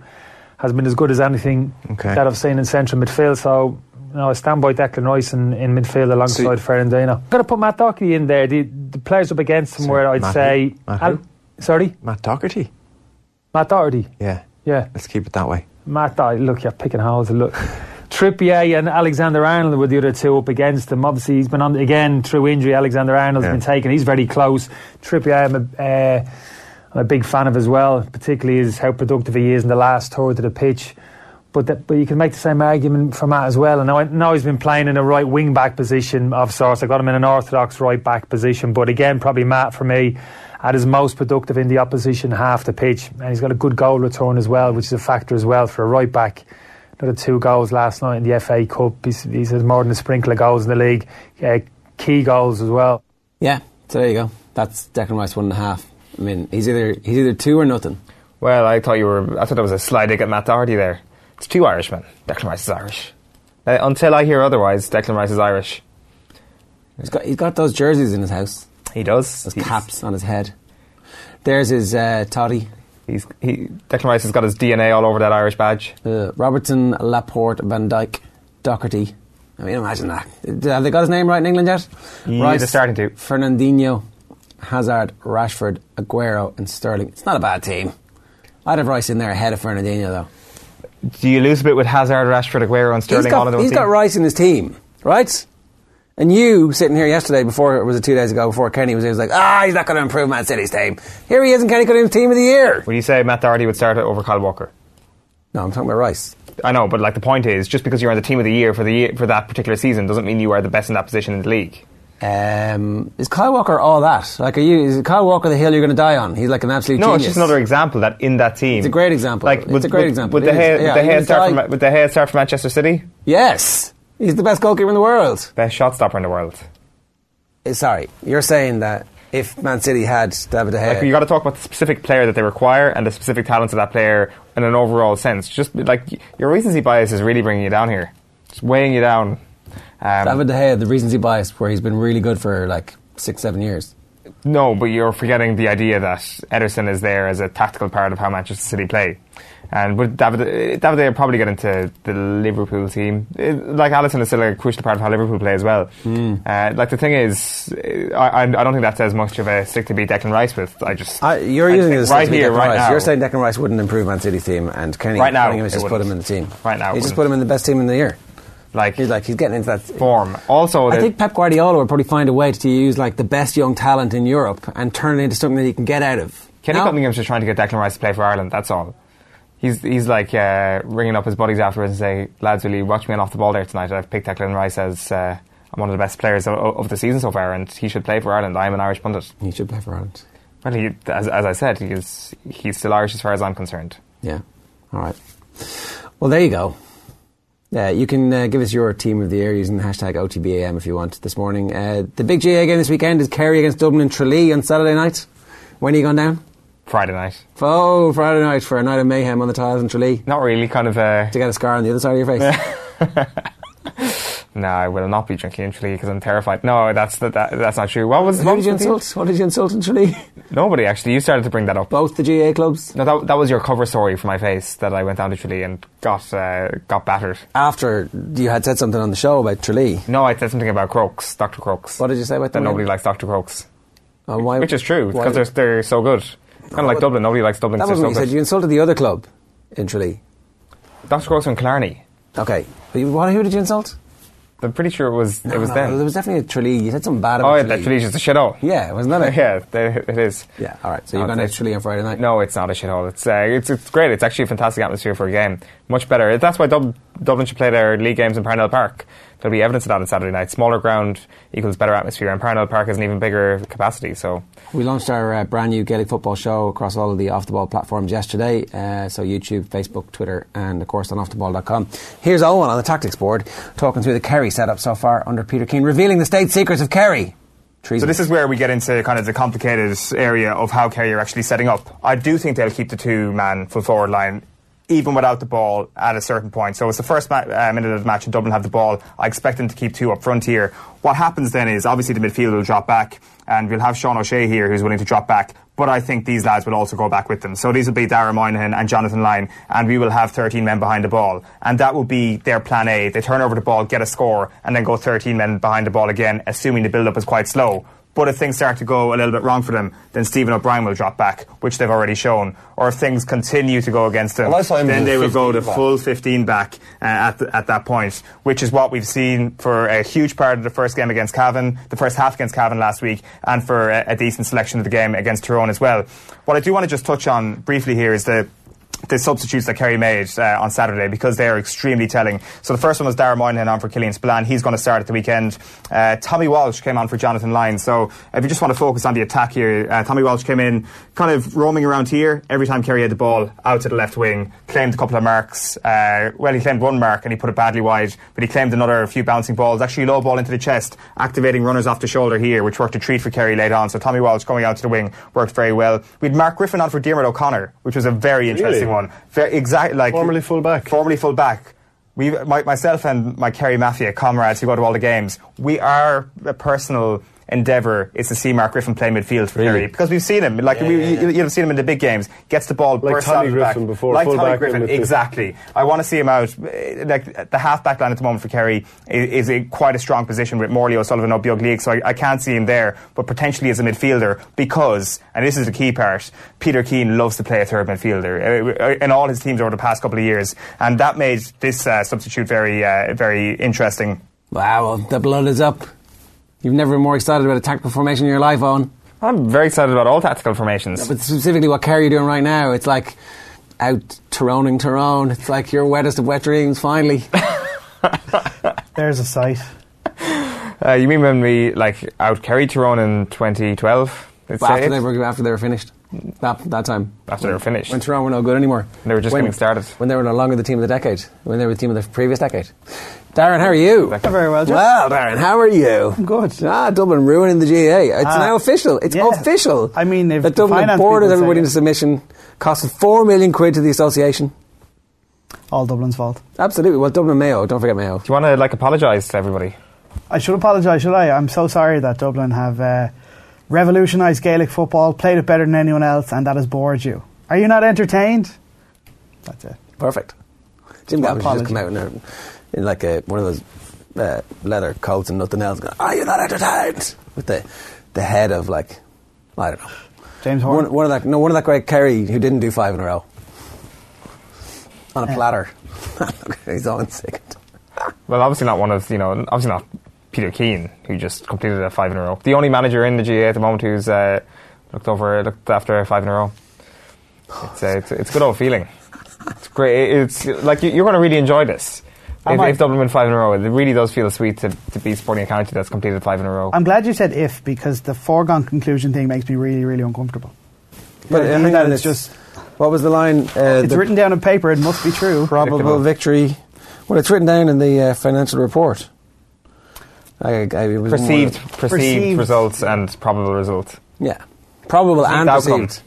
has been as good as anything okay. that I've seen in central midfield. So no, I stand by Declan Rice in, in midfield alongside Fernandinho. going to put Matt Doherty in there. The, the players up against him, where I'd Matt say, Matt Al- sorry, Matt Doherty. Matt Doherty. Yeah, yeah. Let's keep it that way. Matt Doherty. Look, you're picking holes. Look. Trippier and Alexander Arnold were the other two up against him. Obviously, he's been on again through injury. Alexander Arnold's yeah. been taken. He's very close. Trippier, I'm a, uh, I'm a big fan of as well, particularly is how productive he is in the last third of the pitch. But, that, but you can make the same argument for Matt as well. And now, now he's been playing in a right wing back position of sorts. I got him in an orthodox right back position. But again, probably Matt for me at his most productive in the opposition half the pitch. And he's got a good goal return as well, which is a factor as well for a right back. Another two goals last night in the FA Cup. He's, he's had more than a sprinkle of goals in the league. Uh, key goals as well. Yeah, so there you go. That's Declan Rice one and a half. I mean, he's either he's either two or nothing. Well, I thought you were. I thought that was a slide dig at Matt Doherty there. It's two Irishmen. Declan Rice is Irish. Uh, until I hear otherwise, Declan Rice is Irish. He's got he's got those jerseys in his house. He does. Those he's caps on his head. There's his uh, toddy. He's he. Declan Rice has got his DNA all over that Irish badge. Uh, Robertson, Laporte, Van Dijk, Doherty. I mean, imagine that. Have they got his name right in England yet? Yeah, Rice, they're starting to. Fernandinho, Hazard, Rashford, Aguero, and Sterling. It's not a bad team. I'd have Rice in there ahead of Fernandinho, though do you lose a bit with Hazard, Rashford, Aguero, and Sterling he's got, all in He's team? got Rice in his team, right? And you sitting here yesterday, before it was it two days ago, before Kenny was, he was like, ah, he's not going to improve Man City's team. Here he is, and Kenny got him team of the year. Would you say Matt Doherty would start over Kyle Walker? No, I'm talking about Rice. I know, but like the point is, just because you're on the team of the year for the year, for that particular season doesn't mean you are the best in that position in the league. Um, is Kyle Walker all that? Like, are you? Is Kyle Walker the hill you're going to die on? He's like an absolute No, genius. it's just another example that in that team. It's a great example. Like, It's a great would, example. Would the head, Yeah, would the head start from, would the head start from Manchester City? Yes, he's the best goalkeeper in the world. Best shot stopper in the world. Eh, Sorry, you're saying that if Man City had David De Gea, Like you got to talk about the specific player that they require and the specific talents of that player in an overall sense. Just like your recency bias is really bringing you down here, it's weighing you down. Um, David De Gea, the reasons he biased, where he's been really good for like six, seven years. No, but you're forgetting the idea that Ederson is there as a tactical part of how Manchester City play. And would David, uh, David Day probably get into the Liverpool team? Uh, Like Alisson is still a crucial part of how Liverpool play as well. Uh, like the thing is, uh, I, I don't think that's as much of a stick to beat Declan Rice with. I just I, you're I using this right here, Declan right Rice. now. You're saying Declan Rice wouldn't improve Man City's team, and Kenny Right now, Cunningham has it just put him in the team. Right now, it he's just put him in the best team in the year. Like He's like he's getting into that form. Also, I think Pep Guardiola would probably find a way to use like the best young talent in Europe and turn it into something that he can get out of. Kenny Now- Cunningham's just trying to get Declan Rice to play for Ireland. That's all. He's he's like uh, ringing up his buddies afterwards and say, "Lads, will you watch me on off the ball there tonight? I've picked Declan Rice as uh, I'm one of the best players of, of the season so far, and he should play for Ireland. I'm an Irish pundit." He should play for Ireland. Well, he, as, as I said, he's he's still Irish as far as I'm concerned. Yeah. All right. Well, there you go. Uh, you can uh, give us your team of the year using the hashtag OTBAM if you want this morning. Uh, the big GAA game this weekend is Kerry against Dublin and Tralee on Saturday night. When are you going down? Friday night, Oh, Friday night for a night of mayhem on the tiles in Tralee. not really. Kind of. Uh, To get a scar on the other side of your face. no, I will not be drinking in Tralee because I'm terrified. No, that's that, that, that's not true. What was Who what did you insult? What did you insult in Tralee? Nobody actually. You started to bring that up. Both the GAA clubs? No, that, that was your cover story for my face that I went down to Tralee and got uh, got battered. After you had said something on the show about Tralee. No, I said something about Crokes, Dr. Crokes. What did you say about That nobody likes Dr. Crokes. Uh, why- Which is true, because they're, they're so good. Kind of like Dublin, nobody likes Dublin That wasn't they're what you said. You insulted the other club in Tralee. Dr. Crokes from Killarney. Okay. What, who did you insult? I'm pretty sure it was it was No, them. There was definitely a Tralee. You said something bad about oh, yeah, Tralee. that Tralee's just a shithole. Yeah, wasn't that it? Yeah, they- it is. Yeah, all right. So you're No, going to Tralee on Friday night? No, it's not a shithole. It's, uh, it's it's great. It's actually a fantastic atmosphere for a game. Much better. That's why Dub- Dublin should play their league games in Parnell Park. There'll be evidence of that on Saturday night. Smaller ground equals better atmosphere, and Parnell Park has an even bigger capacity. So We launched our uh, brand new Gaelic football show across all of the off the ball platforms yesterday. Uh, so YouTube, Facebook, Twitter, and of course on offtheball.com. Here's Owen on the tactics board talking through the Kerry setup so far under Peter Keane, revealing the state secrets of Kerry. So this is where we get into kind of the complicated area of how Kerry are actually setting up. I do think they'll keep the two-man full forward line even without the ball at a certain point. So it's the first ma- uh, minute of the match and Dublin have the ball. I expect them to keep two up front here. What happens then is obviously the midfield will drop back and we'll have Sean O'Shea here who's willing to drop back. But I think these lads will also go back with them. So these will be Dara Moynihan and Jonathan Lyne, and we will have 13 men behind the ball. And that will be their plan A. They turn over the ball, get a score, and then go 13 men behind the ball again, assuming the build up is quite slow. But if things start to go a little bit wrong for them, then Stephen O'Brien will drop back, which they've already shown. Or if things continue to go against them, Well, then they will go 15 to back. full 15 back uh, at, the, at that point, which is what we've seen for a huge part of the first game against Cavan, the first half against Cavan last week, and for a, a decent selection of the game against Tyrone as well. What I do want to just touch on briefly here is the the substitutes that Kerry made uh, on Saturday because they are extremely telling. So the first one was Dara Moynihan on for Killian Spillane. He's going to start at the weekend. Uh, Tommy Walsh came on for Jonathan Lyne. So if you just want to focus on the attack here, uh, Tommy Walsh came in kind of roaming around here every time Kerry had the ball out to the left wing, claimed a couple of marks. Uh, well, he claimed one mark and he put it badly wide, but he claimed another few bouncing balls. Actually, low ball into the chest, activating runners off the shoulder here, which worked a treat for Kerry late on. So Tommy Walsh going out to the wing worked very well. We had Mark Griffin on for Dermot O'Connor, which was a very interesting Really? one. Very, exactly like Formerly full back. Formerly full back. We, my, myself and my Kerry Mafia comrades who go to all the games, we are a personal endeavour is to see Mark Griffin play midfield for Really? Kerry because we've seen him. Like we, you, you've seen him in the big games, gets the ball, Like bursts Tommy out of back. Griffin before, like Tommy Griffin, exactly. I want to see him out. eh, Like the half back line at the moment for Kerry is, is a, quite a strong position with Morley O'Sullivan, Ó Beaglaoich, so I, I can't see him there, but potentially as a midfielder because, and this is the key part, Peter Keane loves to play a third midfielder uh, in all his teams over the past couple of years, and that made this uh, substitute very, uh, very interesting. Wow, well, the blood is up. You've never been more excited about a tactical formation in your life, Owen. I'm very excited about all tactical formations. But specifically what Kerry are doing right now, it's like out Tyroning Tyrone. It's like your wettest of wet dreams, finally. There's a sight. Uh, you mean when we like out Kerry Tyrone in 2012? Let's But say after they were after they were finished. That, that time. After they were finished. When Tyrone were no good anymore. They were just when, getting started. When they were no longer the team of the decade. When they were the team of the previous decade. Darren, how are you? Very well, Jeff. Well, Darren, how are you? I'm good. Ah, Dublin ruining the GAA. It's Ah, now official. It's yeah. official. I mean, if that the Dublin finance boarded people everybody it. into submission, costed four million quid to the association. All Dublin's fault. Absolutely. Well, Dublin Mayo. Don't forget Mayo. Do you want to like apologise to everybody? I should apologise, should I? I'm so sorry that Dublin have uh, revolutionised Gaelic football, played it better than anyone else, and that has bored you. Are you not entertained? That's it. Perfect. Jim My Gavin should just come out in, a, in like a, one of those uh, leather coats and nothing else. Going, Are you not entertained? With the the head of like I don't know. James Horan. One, one of that no one of that great Kerry who didn't do five in a row on a platter. Look, He's on second. Well, obviously not one of you know, obviously not Peter Keane who just completed a five in a row. The only manager in the GAA at the moment who's uh, looked over, looked after five in a row. It's a, it's, a, it's a good old feeling. It's great. It's like you- you're going to really enjoy this. I If, might. if Dublin win five in a row, it really does feel sweet to, to be supporting a county that's completed five in a row. I'm glad you said if because the foregone conclusion thing makes me really, really uncomfortable. But The uh, idea hang that it's just what was the line? Uh, it's the written down on paper. It must be true. probable victory. Well, it's written down in the uh, financial report. I, I, it was perceived, of perceived, Perceived. results and probable results. yeah, probable and outcome. perceived.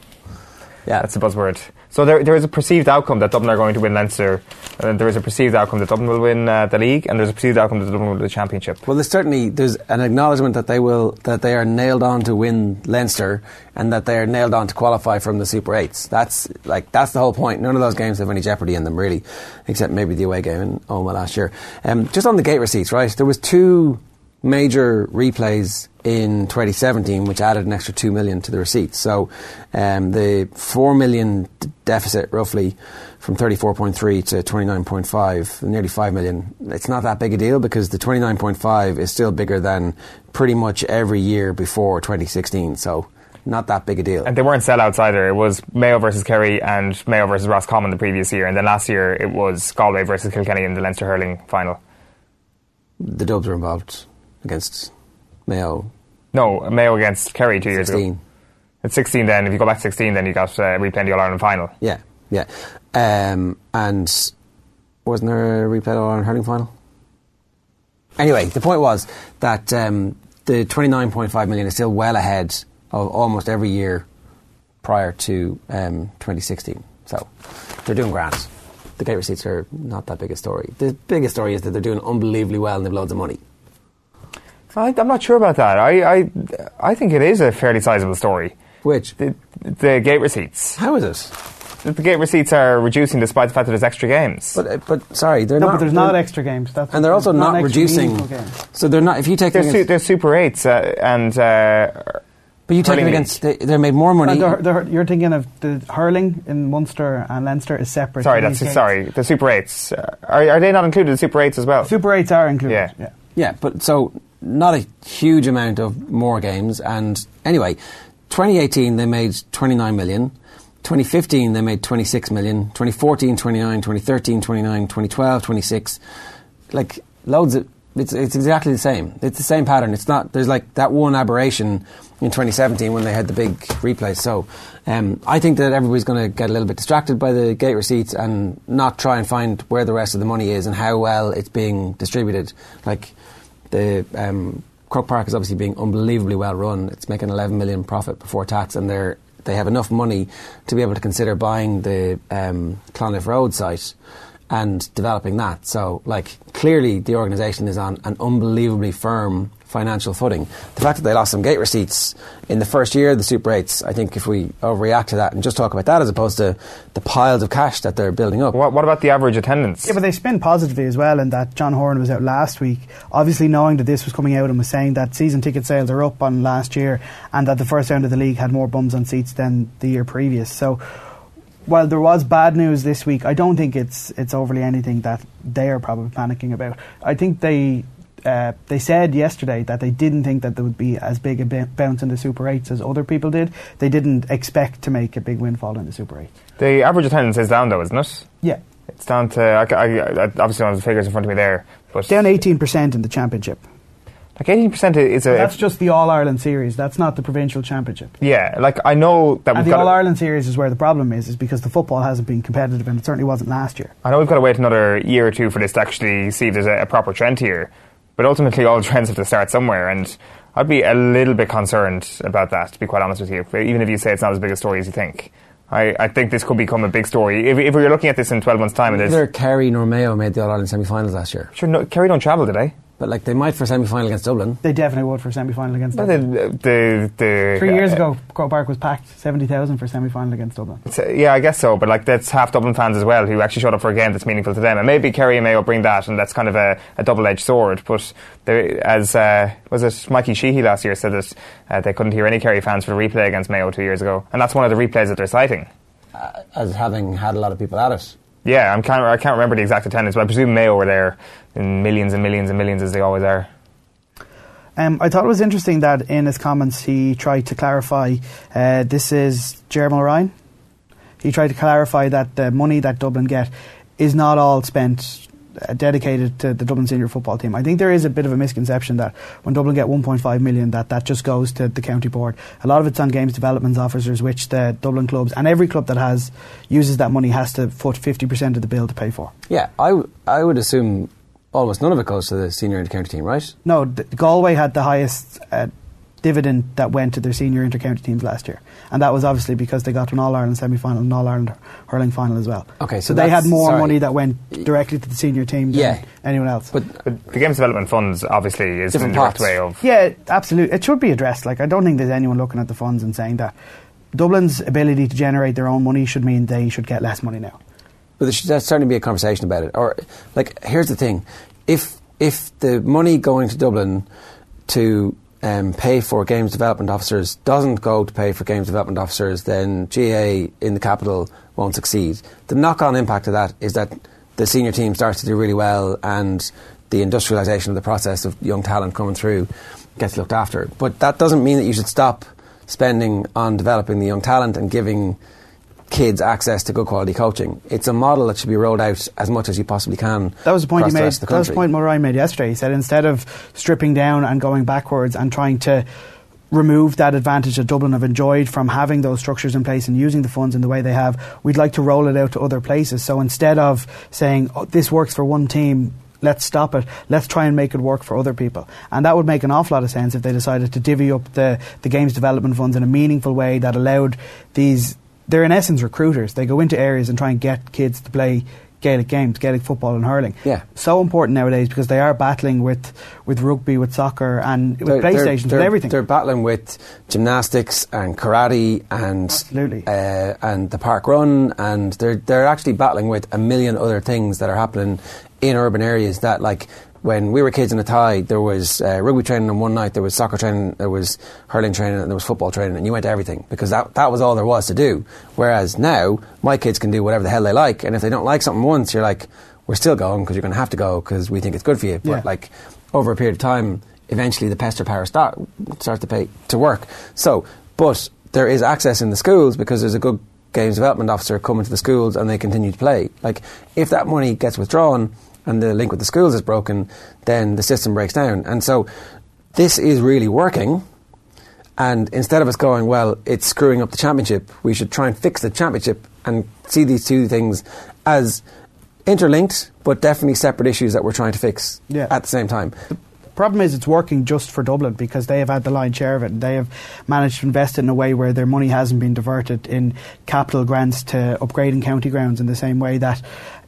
Yeah, That's the buzzword. So there, there is a perceived outcome that Dublin are going to win Leinster, and there is a perceived outcome that Dublin will win uh, the league, and there's a perceived outcome that Dublin will win the championship. Well, there's certainly there's an acknowledgement that they will that they are nailed on to win Leinster and that they are nailed on to qualify from the Super Eights. That's like that's the whole point. None of those games have any jeopardy in them really, except maybe the away game in Omagh last year. Um, just on the gate receipts, right? There was two major replays in 2017, which added an extra two million to the receipts. So um, the four million d- deficit, roughly, from 34.3 to 29.5, nearly five million. It's not that big a deal because the 29.5 is still bigger than pretty much every year before 2016. So not that big a deal. And they weren't sellouts either. It was Mayo versus Kerry and Mayo versus Roscommon the previous year, and then last year it was Galway versus Kilkenny in the Leinster hurling final. the Dubs were involved against Mayo. No, Mayo against Kerry two years ago. At 16 then. If you go back 16, then you got uh, replaying the All Ireland final. Yeah, yeah. Um, and wasn't there a replay on hurling final? Anyway, the point was that um, the 29.5 million is still well ahead of almost every year prior to um, 2016. So they're doing grand. The gate receipts are not that big a story. The biggest story is that they're doing unbelievably well and they've loads of money. I, I'm not sure about that. I, I, I think it is a fairly sizable story. Which? The, the gate receipts. How is it? The, the gate receipts are reducing despite the fact that there's extra games. But, uh, but sorry, they're No, not. but there's not extra games. That's and they're also not, extra reducing. So they're not. If you take There's, them su- against, there's Super 8s uh, and uh, but you take hurling them against, they, they're made more money. And the, the, you're thinking of the hurling in Munster and Leinster is separate. sorry, that's games. sorry. The Super 8s uh, are, are they not included in Super 8s as well? Super eights are included. Yeah. yeah. Yeah, but so not a huge amount of more games. And anyway, 2018 they made 29 million. 2015 they made 26 million. 2014 29, 2013 29, 2012 26. Like loads of. It's, it's exactly the same. It's the same pattern. It's not. There's like that one aberration in 2017 when they had the big replays. So um, I think that everybody's going to get a little bit distracted by the gate receipts and not try and find where the rest of the money is and how well it's being distributed. Like the um, Croke Park is obviously being unbelievably well run. It's making 11 million profit before tax, and they're they have enough money to be able to consider buying the um, Clonliffe Road site and developing that. So, like, clearly the organisation is on an unbelievably firm financial footing. The fact that they lost some gate receipts in the first year of the Super 8s, I think if we overreact to that and just talk about that as opposed to the piles of cash that they're building up. What, what about the average attendance? Yeah, but they spin positively as well, in that John Horan was out last week, obviously knowing that this was coming out and was saying that season ticket sales are up on last year and that the first round of the league had more bums on seats than the year previous. So while there was bad news this week, I don't think it's it's overly anything that they are probably panicking about. I think they. Uh, they said yesterday that they didn't think that there would be as big a b- bounce in the Super 8s as other people did. They didn't expect to make a big windfall in the Super 8. the average attendance is down though, isn't it? Yeah. It's down to I, I, I obviously don't have the figures in front of me there, but Down 18% in the championship. Like eighteen percent is a That's just the All Ireland series. That's not the provincial championship. yeah. Like I know that And the. All Ireland series is where the problem is, is because the football hasn't been competitive, and it certainly wasn't last year. I know we've got to wait another year or two for this to actually see if there's a, a proper trend here. But ultimately, all trends have to start somewhere, and I'd be a little bit concerned about that, to be quite honest with you. Even if you say it's not as big a story as you think, I, I think this could become a big story. If, if we were looking at this in 12 months' time, and there's Neither Kerry nor Mayo made the All Ireland semi finals last year. sure, no, Kerry don't travel, did they? But like they might for semi final against Dublin. They definitely would for semi final against No, Dublin. the, the, the, Three years uh, ago, Croke Park was packed, 70,000 for semi final against Dublin. Yeah, I guess so. But like, that's half Dublin fans as well who actually showed up for a game that's meaningful to them. And maybe Kerry and Mayo bring that, and that's kind of a, a double-edged sword. But there, as uh, was it Mikey Sheehy last year said that uh, they couldn't hear any Kerry fans for the replay against Mayo two years ago, and that's one of the replays that they're citing. as having had a lot of people at it. Yeah, I'm can't, I can't remember the exact attendance, but I presume Mayo were there in millions and millions and millions as they always are. Um, I thought it was interesting that in his comments he tried to clarify uh, this is Jeremy Ryan. He tried to clarify that the money that Dublin get is not all spent dedicated to the Dublin senior football team. I think there is a bit of a misconception that when Dublin get 1.5 million, that that just goes to the county board. A lot of it's on games development officers, which the Dublin clubs and every club that has uses that money has to foot 50% of the bill to pay for. Yeah, I, w- I would assume almost none of it goes to the senior inter-county team, right? No, Galway had the highest uh, dividend that went to their senior inter-county teams last year, and that was obviously because they got to an All Ireland semi-final and All Ireland hurling final as well. Okay, so they had more sorry. money that went directly to the senior team than Yeah. anyone else. But But the games development funds obviously is Different a direct pots. way of. yeah, absolutely, it should be addressed. Like I don't think there's anyone looking at the funds and saying that Dublin's ability to generate their own money should mean they should get less money now. But there should certainly be a conversation about it. Or, like, here's the thing: if if the money going to Dublin to um, pay for games development officers doesn't go to pay for games development officers, then GAA in the capital won't succeed. The knock-on impact of that is that the senior team starts to do really well, and the industrialisation of the process of young talent coming through gets looked after. But that doesn't mean that you should stop spending on developing the young talent and giving kids access to good quality coaching. It's a model that should be rolled out as much as you possibly can. That was the point he made. that was the point Ryan made yesterday. He said instead of stripping down and going backwards and trying to remove that advantage that Dublin have enjoyed from having those structures in place and using the funds in the way they have, we'd like to roll it out to other places. So instead of saying oh, this works for one team. Let's stop it. Let's try and make it work for other people. And that would make an awful lot of sense if they decided to divvy up the, the games development funds in a meaningful way that allowed these. They're in essence recruiters. They go into areas and try and get kids to play Gaelic games, Gaelic football and hurling. Yeah. So important nowadays because they are battling with, with rugby, with soccer, and with They're- they're- PlayStations, with they're- everything. They're battling with gymnastics and karate and Absolutely. uh, and the park run, and they're they're actually battling with a million other things that are happening in urban areas. That like when we were kids in the Thai, there was uh, rugby training on one night, there was soccer training, there was hurling training, and there was football training, and you went to everything because that that was all there was to do. Whereas now, my kids can do whatever the hell they like, and if they don't like something once, you're like, we're still going because you're going to have to go because we think it's good for you. But Yeah. like over a period of time, eventually the pester power start, starts to pay to work. So, but there is access in the schools because there's a good games development officer coming to the schools and they continue to play. Like if that money gets withdrawn and the link with the schools is broken, then the system breaks down. And so this is really working. And instead of us going, well, it's screwing up the championship, we should try and fix the championship and see these two things as interlinked, but definitely separate issues that we're trying to fix Yeah. at the same time. The problem is it's working just for Dublin because they have had the lion's share of it and they have managed to invest it in a way where their money hasn't been diverted in capital grants to upgrading county grounds in the same way that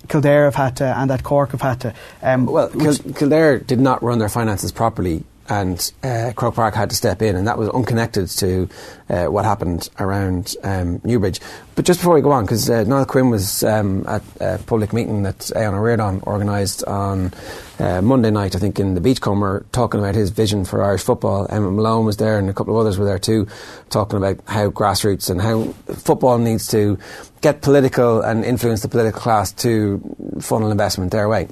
Kildare have had to and that Cork have had to. Um, Well, Kil- Kildare did not run their finances properly, and uh, Croke Park had to step in, and that was unconnected to uh, what happened around um, Newbridge. But just before we go on, because uh, Niall Quinn was um, at a public meeting that Aon O'Riordan organised on uh, Monday night, I think, in the Beachcomber, talking about his vision for Irish football. Emma Malone was there, and a couple of others were there too, talking about how grassroots and how football needs to get political and influence the political class to funnel investment their way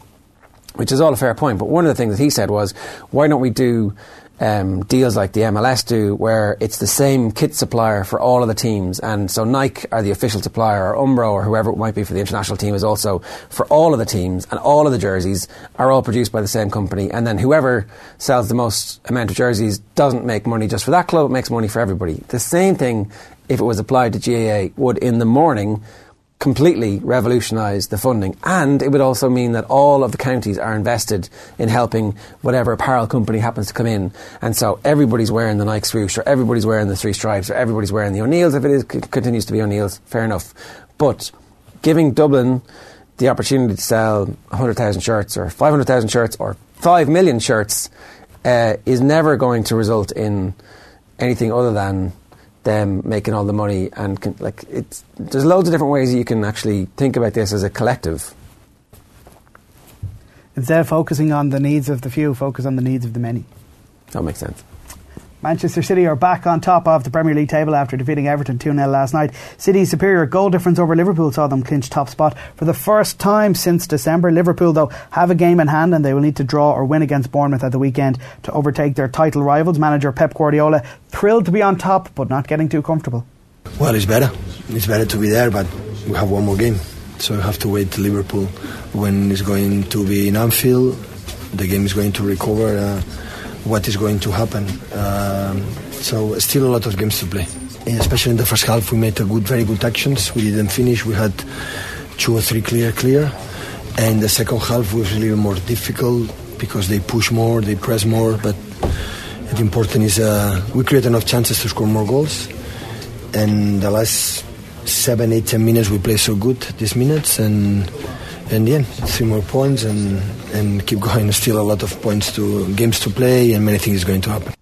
which is all a fair point. But one of the things that he said was, why don't we do um, deals like the MLS do, where it's the same kit supplier for all of the teams. And so Nike are the official supplier, or Umbro, or whoever it might be for the international team, is also for all of the teams, and all of the jerseys are all produced by the same company. And then whoever sells the most amount of jerseys doesn't make money just for that club, it makes money for everybody. The same thing, if it was applied to GAA, would in the morning completely revolutionise the funding. And it would also mean that all of the counties are invested in helping whatever apparel company happens to come in. And so everybody's wearing the Nike swoosh, or everybody's wearing the three stripes, or everybody's wearing the O'Neills if it is, c- continues to be O'Neills. Fair enough. But giving Dublin the opportunity to sell 100,000 shirts, or 500,000 shirts, or 5 million shirts uh, is never going to result in anything other than them making all the money and con- like it's there's loads of different ways you can actually think about this as a collective Instead of focusing on the needs of the few, focus on the needs of the many. that makes sense Manchester City are back on top of the Premier League table after defeating Everton 2 0 last night. City's superior goal difference over Liverpool saw them clinch top spot for the first time since December. Liverpool, though, have a game in hand and they will need to draw or win against Bournemouth at the weekend to overtake their title rivals. Manager Pep Guardiola thrilled to be on top but not getting too comfortable. Well, it's better. It's better to be there, but we have one more game. So we have to wait to Liverpool when it's going to be in Anfield. The game is going to recover uh, what is going to happen. Um, so still a lot of games to play. Especially in the first half, we made a good, very good actions. We didn't finish. We had two or three clear, clear. And the second half was a little more difficult because they push more, they press more. But the important is uh, we create enough chances to score more goals and the last seven, eight, ten minutes we play so good these minutes and and yeah, three more points and and keep going. Still a lot of points to games to play and many things going to happen.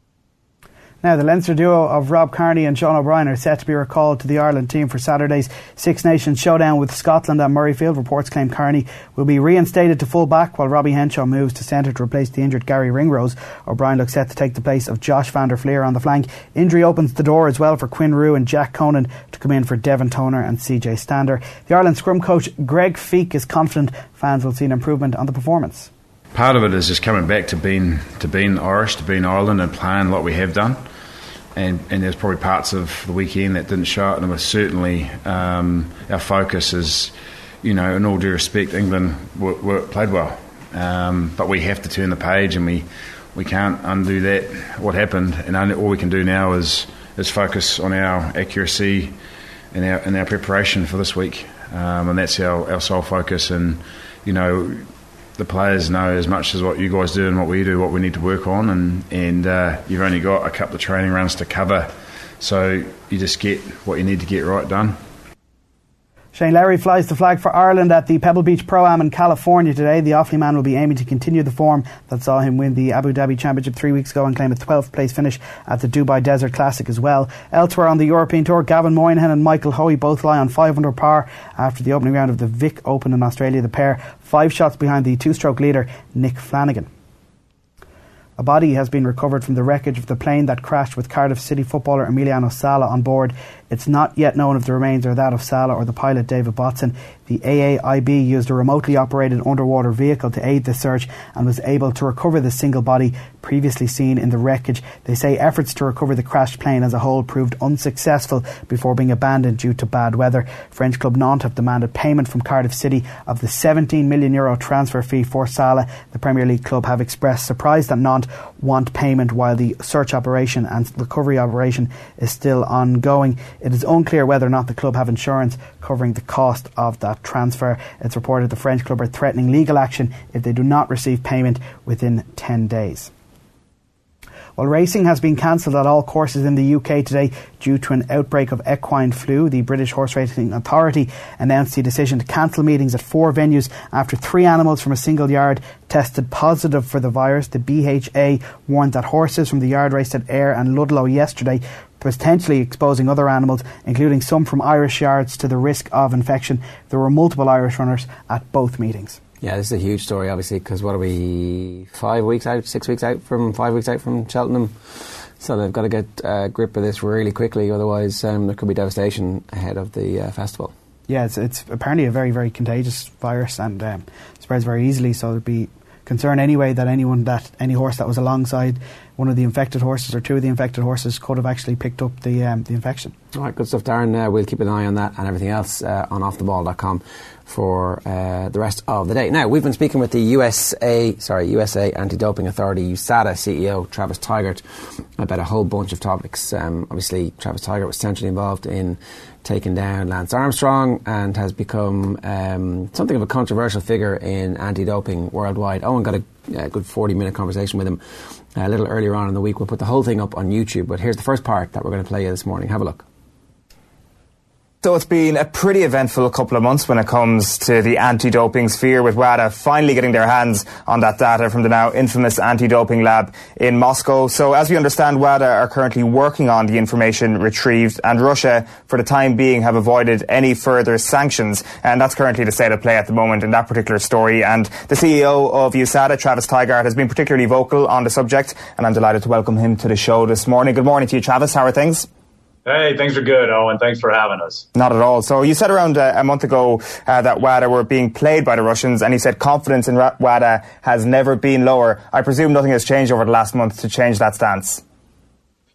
Now, the Leinster duo of Rob Kearney and Sean O'Brien are set to be recalled to the Ireland team for Saturday's Six Nations showdown with Scotland at Murrayfield. Reports claim Kearney will be reinstated to full back while Robbie Henshaw moves to centre to replace the injured Garry Ringrose. O'Brien looks set to take the place of Josh van der Flier on the flank. Injury opens the door as well for Quinn Roux and Jack Conan to come in for Devin Toner and CJ Stander. The Ireland scrum coach Greg Feek is confident fans will see an improvement on the performance. Part of it is just coming back to being to being Irish, to being Ireland, and playing like we have done. And, and there's probably parts of the weekend that didn't show it, and we're certainly um, our focus is, you know, in all due respect, England were, were, played well, um, but we have to turn the page, and we we can't undo that. What happened, and all we can do now is is focus on our accuracy and our and our preparation for this week, um, and that's our, our sole focus. And you know, the players know as much as what you guys do and what we do, what we need to work on, and and uh, you've only got a couple of training runs to cover, so you just get what you need to get right done. Shane Lowry flies the flag for Ireland at the Pebble Beach Pro Am in California today. The Offaly man will be aiming to continue the form that saw him win the Abu Dhabi Championship three weeks ago and claim a 12th place finish at the Dubai Desert Classic as well. Elsewhere on the European Tour, Gavin Moynihan and Michael Hoey both lie on 500 par after the opening round of the Vic Open in Australia. The pair five shots behind the two-stroke leader Nick Flanagan. A body has been recovered from the wreckage of the plane that crashed with Cardiff City footballer Emiliano Sala on board. It's not yet known if the remains are that of Sala or the pilot David Ibbotson. The AAIB used a remotely operated underwater vehicle to aid the search and was able to recover the single body previously seen in the wreckage. They say efforts to recover the crashed plane as a whole proved unsuccessful before being abandoned due to bad weather. French club Nantes have demanded payment from Cardiff City of the 17 million euro transfer fee for Sala. The Premier League club have expressed surprise that Nantes want payment while the search operation and recovery operation is still ongoing. It is unclear whether or not the club have insurance covering the cost of that transfer. It's reported the French club are threatening legal action if they do not receive payment within 10 days. Well, racing has been cancelled at all courses in the UK today due to an outbreak of equine flu. The British Horse Racing Authority announced the decision to cancel meetings at four venues after three animals from a single yard tested positive for the virus. The BHA warned that horses from the yard raced at Ayr and Ludlow yesterday potentially exposing other animals, including some from Irish yards, to the risk of infection. There were multiple Irish runners at both meetings. Yeah, this is a huge story, obviously, because what are we, five weeks out, six weeks out from, five weeks out from Cheltenham? So they've got to get uh, grip of this really quickly, otherwise um, there could be devastation ahead of the uh, festival. Yeah, it's, it's apparently a very, very contagious virus and um, spreads very easily, so there'd be concern anyway that anyone that, any horse that was alongside one of the infected horses or two of the infected horses could have actually picked up the um, the infection. All right, good stuff, Darren. Uh, we'll keep an eye on that and everything else uh, on offtheball.com for uh, the rest of the day. Now, we've been speaking with the USA, sorry, USA Anti-Doping Authority USADA CEO Travis Tygart about a whole bunch of topics. Um, obviously, Travis Tygart was centrally involved in taking down Lance Armstrong and has become um, something of a controversial figure in anti-doping worldwide. Owen got a, a good 40-minute conversation with him a little earlier on in the week. We'll put the whole thing up on YouTube, but here's the first part that we're going to play you this morning. Have a look. So it's been a pretty eventful couple of months when it comes to the anti-doping sphere with WADA finally getting their hands on that data from the now infamous anti-doping lab in Moscow. So as we understand, WADA are currently working on the information retrieved and Russia, for the time being, have avoided any further sanctions. And that's currently the state of play at the moment in that particular story. And the CEO of USADA, Travis Tygart, has been particularly vocal on the subject. And I'm delighted to welcome him to the show this morning. Good morning to you, Travis. How are things? Hey, things are good, Owen. Thanks for having us. Not at all. So you said around uh, a month ago uh, that WADA were being played by the Russians, and you said confidence in WADA has never been lower. I presume nothing has changed over the last month to change that stance.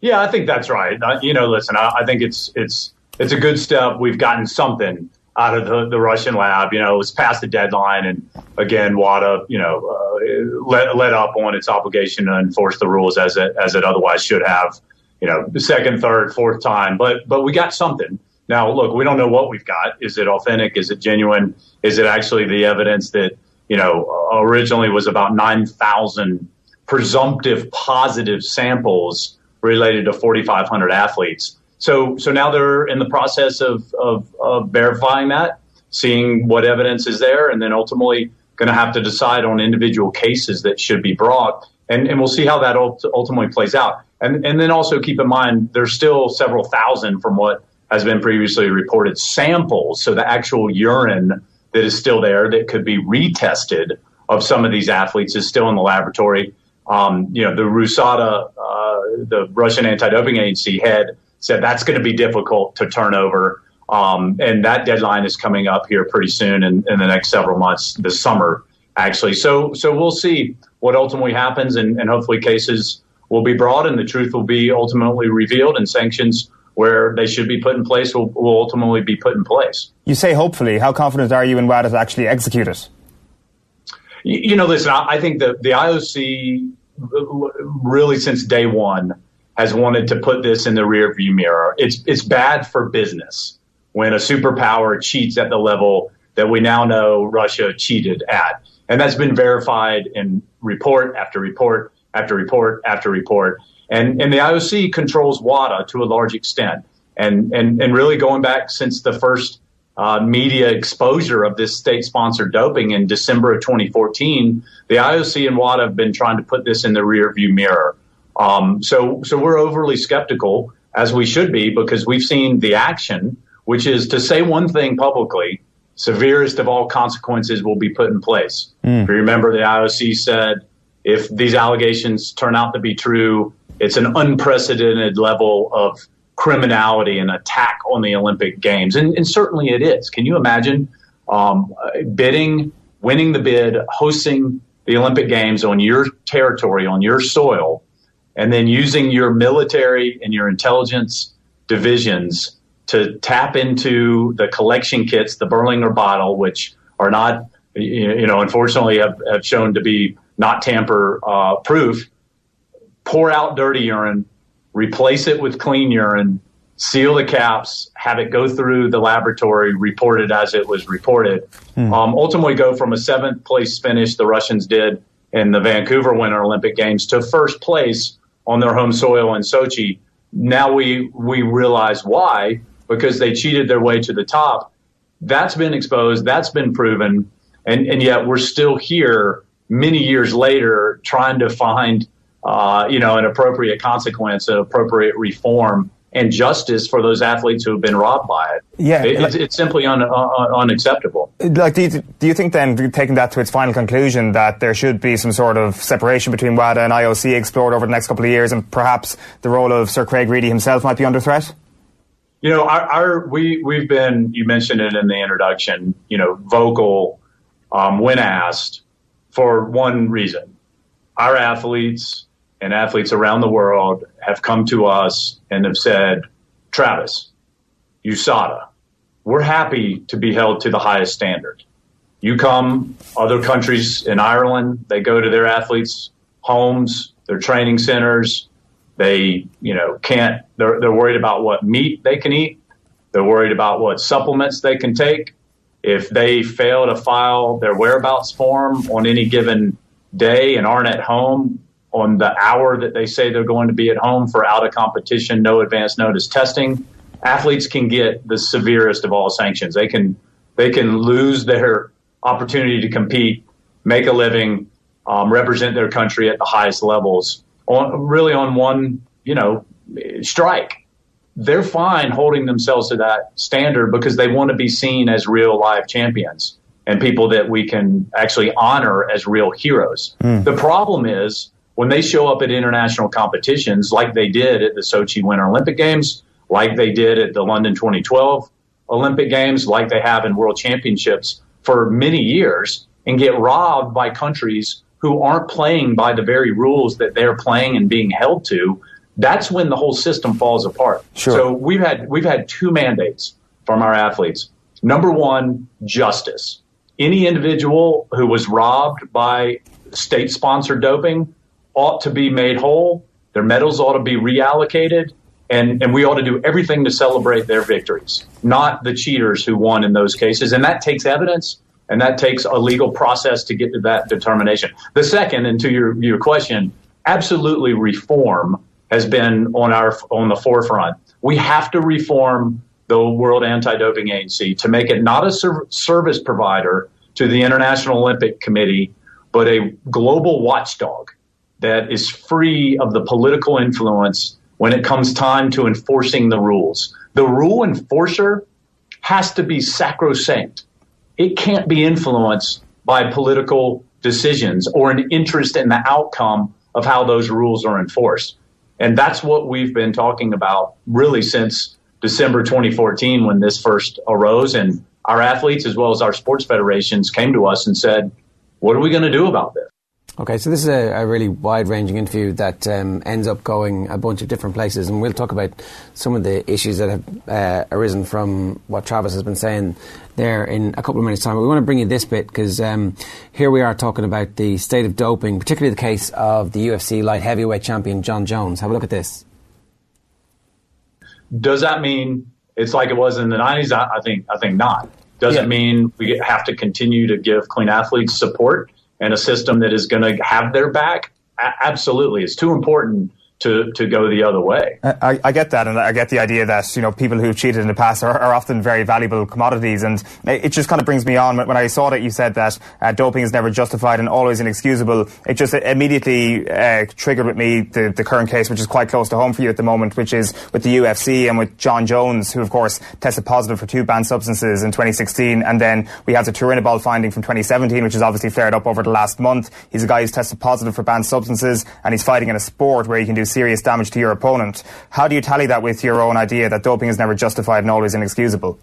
Yeah, I think that's right. Uh, you know, listen, I, I, think it's it's it's a good step. We've gotten something out of the, the Russian lab. You know, it was past the deadline, and again, WADA, you know, uh, let, let up on its obligation to enforce the rules as it as it otherwise should have you know, second, third, fourth time. But but we got something. Now, look, we don't know what we've got. Is it authentic? Is it genuine? Is it actually the evidence that you know originally was about nine thousand presumptive positive samples related to 4,500 athletes? So so now they're in the process of, of, of verifying that, seeing what evidence is there, and then ultimately going to have to decide on individual cases that should be brought. And, and we'll see how that ultimately plays out. And, and then also keep in mind, there's still several thousand from what has been previously reported samples. So the actual urine that is still there that could be retested of some of these athletes is still in the laboratory. Um, you know, the RUSADA, uh, the Russian anti-doping agency head said that's going to be difficult to turn over. Um, and that deadline is coming up here pretty soon in, in the next several months, this summer, actually. So, so we'll see what ultimately happens and, and hopefully cases will be brought and the truth will be ultimately revealed and sanctions where they should be put in place will, will ultimately be put in place. You say hopefully. How confident are you in WADA to actually execute it? You, you know, listen, I, I think the, the IOC really since day one has wanted to put this in the rearview mirror. It's, it's bad for business when a superpower cheats at the level that we now know Russia cheated at. And that's been verified in report after report after report after report. And, and the IOC controls WADA to a large extent. And, and, and really going back since the first uh, media exposure of this state sponsored doping in December of 2014, the IOC and WADA have been trying to put this in the rearview mirror. Um, so, so we're overly skeptical, as we should be, because we've seen the action, which is to say one thing publicly, severest of all consequences will be put in place. Mm. If you remember, the IOC said if these allegations turn out to be true, it's an unprecedented level of criminality and attack on the Olympic Games. And, and certainly it is. Can you imagine um, bidding, winning the bid, hosting the Olympic Games on your territory, on your soil, and then using your military and your intelligence divisions to tap into the collection kits, the Berlinger bottle, which are not, you know, unfortunately have, have shown to be not tamper uh, proof, pour out dirty urine, replace it with clean urine, seal the caps, have it go through the laboratory, report it as it was reported. Hmm. Um, ultimately, go from a seventh place finish the Russians did in the Vancouver Winter Olympic Games to first place on their home soil in Sochi. Now we we realize why because they cheated their way to the top. That's been exposed. That's been proven, and and yet we're still here many years later trying to find uh, you know an appropriate consequence, an appropriate reform and justice for those athletes who have been robbed by it. Yeah, it, it's, it's, simply un, un, unacceptable. Like, do you, do you think then, taking that to its final conclusion, that there should be some sort of separation between WADA and IOC explored over the next couple of years, and perhaps the role of Sir Craig Reedie himself might be under threat? You know, our, our we we've been. You mentioned it in the introduction. You know, vocal um, when asked for one reason. Our athletes and athletes around the world have come to us and have said, Travis, USADA, we're happy to be held to the highest standard. You come, other countries in Ireland, they go to their athletes' homes, their training centers. They, you know, can't, they're, they're worried about what meat they can eat. They're worried about what supplements they can take. If they fail to file their whereabouts form on any given day and aren't at home on the hour that they say they're going to be at home for out of competition, no advance notice testing, athletes can get the severest of all sanctions. They can they can lose their opportunity to compete, make a living, um, represent their country at the highest levels. On really on one, you know, strike. They're fine holding themselves to that standard because they want to be seen as real live champions and people that we can actually honor as real heroes. Mm. The problem is when they show up at international competitions like they did at the Sochi Winter Olympic Games, like they did at the London 2012 Olympic Games, like they have in World Championships for many years, and get robbed by countries who aren't playing by the very rules that they're playing and being held to. That's when the whole system falls apart. Sure. So we've had we've had two mandates from our athletes. Number one, justice. Any individual who was robbed by state sponsored doping ought to be made whole. Their medals ought to be reallocated and, and we ought to do everything to celebrate their victories, not the cheaters who won in those cases. And that takes evidence and that takes a legal process to get to that determination. The second, and to your, your question, absolutely reform has been on our on the forefront. We have to reform the World Anti-Doping Agency to make it not a ser- service provider to the International Olympic Committee, but a global watchdog that is free of the political influence when it comes time to enforcing the rules. The rule enforcer has to be sacrosanct. It can't be influenced by political decisions or an interest in the outcome of how those rules are enforced. And that's what we've been talking about really since December 2014 when this first arose. And our athletes, as well as our sports federations, came to us and said, What are we going to do about this? Okay, so this is a, a really wide ranging interview that um, ends up going a bunch of different places, and we'll talk about some of the issues that have uh, arisen from what Travis has been saying there in a couple of minutes' time. But we want to bring you this bit because um, here we are talking about the state of doping, particularly the case of the UFC light heavyweight champion Jon Jones. Have a look at this. Does that mean it's like it was in the 90s? I, I think, I think not. Does yeah. it mean we have to continue to give clean athletes support? And a system that is going to have their back? A- absolutely. It's too important to, to go the other way. I, I, get that, and I get the idea that you know people who've cheated in the past are, are often very valuable commodities, and it just kind of brings me on when I saw that you said that uh, doping is never justified and always inexcusable. It just immediately uh, triggered with me the, the current case, which is quite close to home for you at the moment, which is with the UFC and with Jon Jones, who of course tested positive for two banned substances in 2016, and then we have the Turinabol finding from 2017, which has obviously flared up over the last month. He's a guy who's tested positive for banned substances, and he's fighting in a sport where he can do serious damage to your opponent. How do you tally that with your own idea that doping is never justified and always inexcusable?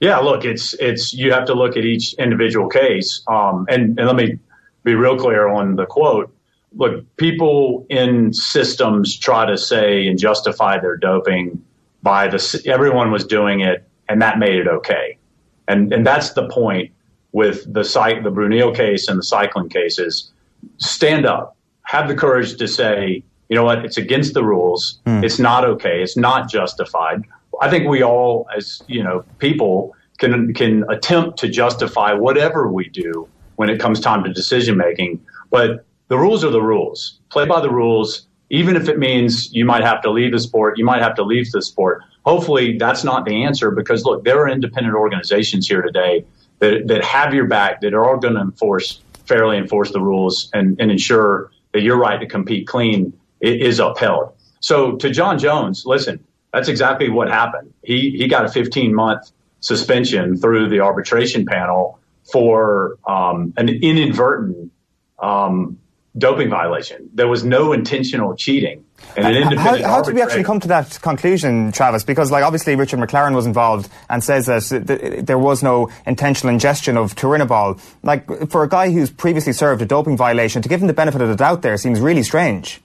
Yeah, look, it's it's you have to look at each individual case, um, and and let me be real clear on the quote. Look, people in systems try to say and justify their doping by the everyone was doing it, and that made it okay, and and that's the point with the site the Bruyneel case and the cycling cases. Stand up, have the courage to say you know what, it's against the rules. Mm. It's not okay. It's not justified. I think we all, as you know, people can can attempt to justify whatever we do when it comes time to decision making. But the rules are the rules. Play by the rules, even if it means you might have to leave the sport. You might have to leave the sport. Hopefully, that's not the answer because look, there are independent organizations here today that that have your back that are all going to enforce fairly enforce the rules and, and ensure that your right to compete clean is upheld. So to Jon Jones, listen, that's exactly what happened. He he got a 15 month suspension through the arbitration panel for um, an inadvertent um, doping violation. There was no intentional cheating. And an independent how, how did we actually come to that conclusion, Travis? Because, like, obviously Richard McLaren was involved and says that there was no intentional ingestion of turinabol. Like, for a guy who's previously served a doping violation, to give him the benefit of the doubt there seems really strange.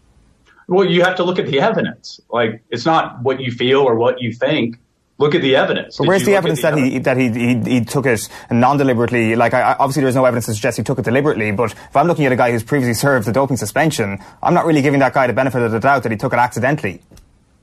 Well, you have to look at the evidence. Like it's not what you feel or what you think. Look at the evidence. But Did where's the evidence that he that he, he he took it non-deliberately? Like, I, obviously, there's no evidence to suggest he took it deliberately. But if I'm looking at a guy who's previously served the doping suspension, I'm not really giving that guy the benefit of the doubt that he took it accidentally.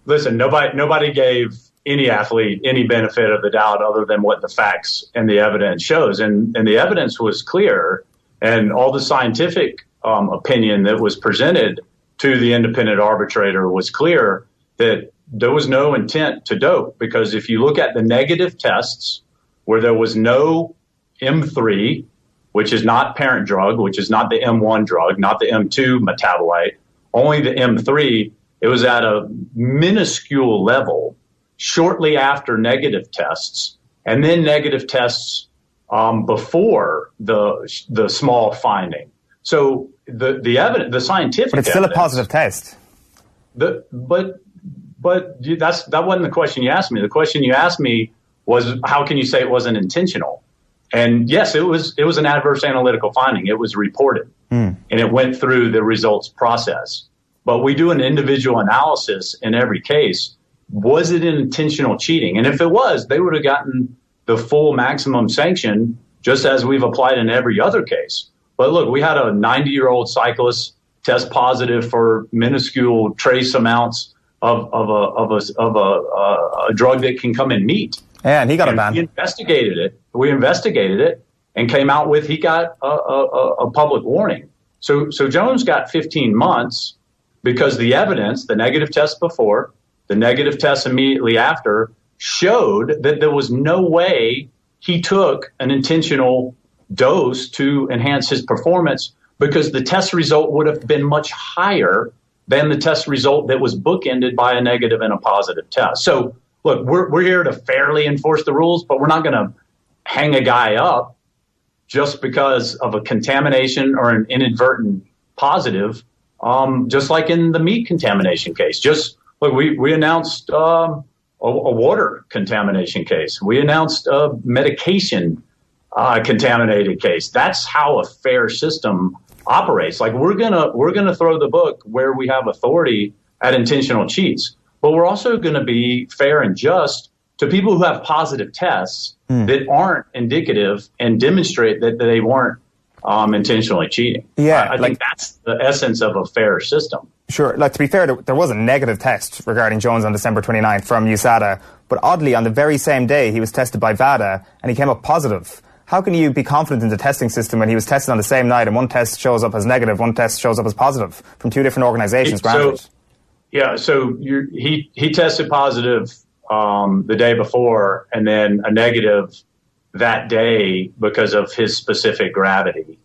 Listen, nobody nobody gave any athlete any benefit of the doubt other than what the facts and the evidence shows, and and the evidence was clear, and all the scientific um, opinion that was presented to the independent arbitrator was clear that there was no intent to dope because if you look at the negative tests where there was no M3, which is not parent drug, which is not the M1 drug, not the M2 metabolite, only the M3, it was at a minuscule level shortly after negative tests and then negative tests um, before the the small finding. So the the evidence, the scientific, But it's still a positive test. the, but but that's that wasn't the question you asked me. The question you asked me was how can you say it wasn't intentional? And yes, it was it was an adverse analytical finding. It was reported hmm. and it went through the results process. But we do an individual analysis in every case. Was it an intentional cheating? And if it was, they would have gotten the full maximum sanction, just as we've applied in every other case. But look, we had a 90 year old cyclist test positive for minuscule trace amounts of, of, a, of, a, of a, a, a drug that can come in meat. And he got a ban. We investigated it. We investigated it and came out with he got a, a, a- a public warning. So so Jones got 15 months because the evidence, the negative test before, the negative test immediately after, showed that there was no way he took an intentional dose to enhance his performance because the test result would have been much higher than the test result that was bookended by a negative and a positive test. So, look, we're, we're here to fairly enforce the rules, but we're not going to hang a guy up just because of a contamination or an inadvertent positive, um, just like in the meat contamination case. Just look, we, we announced um, a, a water contamination case. We announced a medication uh, contaminated case. That's how a fair system operates. Like we're gonna we're gonna throw the book where we have authority at intentional cheats, but we're also going to be fair and just to people who have positive tests that aren't indicative and demonstrate that they weren't um, intentionally cheating. Yeah, I, I like- think that's the essence of a fair system. Sure. Like to be fair, there, there was a negative test regarding Jones on December 29th from USADA, but oddly, on the very same day, he was tested by VADA and he came up positive. How can you be confident in the testing system when he was tested on the same night and one test shows up as negative, one test shows up as positive from two different organizations? So- Yeah, so he he tested positive um, the day before, and then a negative that day because of his specific gravity,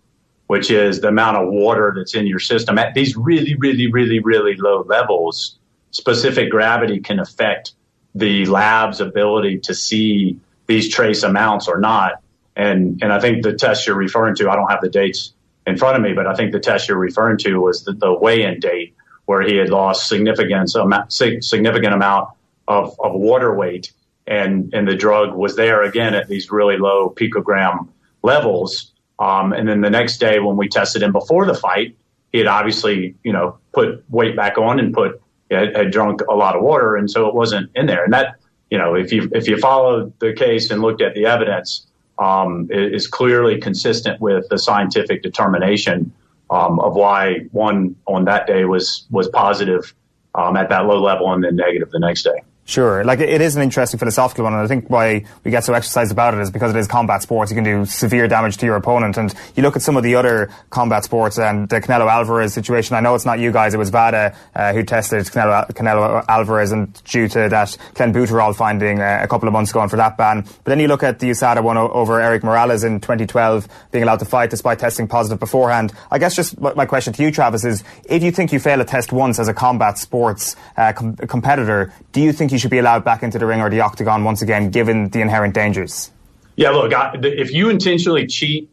which is the amount of water that's in your system at these really, really, really, really low levels. Specific gravity can affect the lab's ability to see these trace amounts or not. And and I think the test you're referring to, I don't have the dates in front of me, but I think the test you're referring to was the, the weigh-in date where he had lost significant amount, significant amount of, of water weight, and and the drug was there again at these really low picogram levels. Um, and then the next day when we tested him before the fight, he had obviously you know put weight back on and put had, had drunk a lot of water, and so it wasn't in there. And that you know if you if you followed the case and looked at the evidence, um, is clearly consistent with the scientific determination um, of why one on that day was was positive um, at that low level and then negative the next day. Sure, like it is an interesting philosophical one, and I think why we get so exercised about it is because it is combat sports. You can do severe damage to your opponent, and you look at some of the other combat sports and the Canelo Alvarez situation. I know it's not you guys; it was Vada uh, who tested Canelo, Canelo Alvarez, and due to that clenbuterol finding uh, a couple of months ago and for that ban. But then you look at the USADA one o- over Erik Morales in 2012 being allowed to fight despite testing positive beforehand. I guess just my my question to you, Travis, is if you think you fail a test once as a combat sports uh, com- competitor, do you think you should be allowed back into the ring or the octagon once again, given the inherent dangers? Yeah, look, I, if you intentionally cheat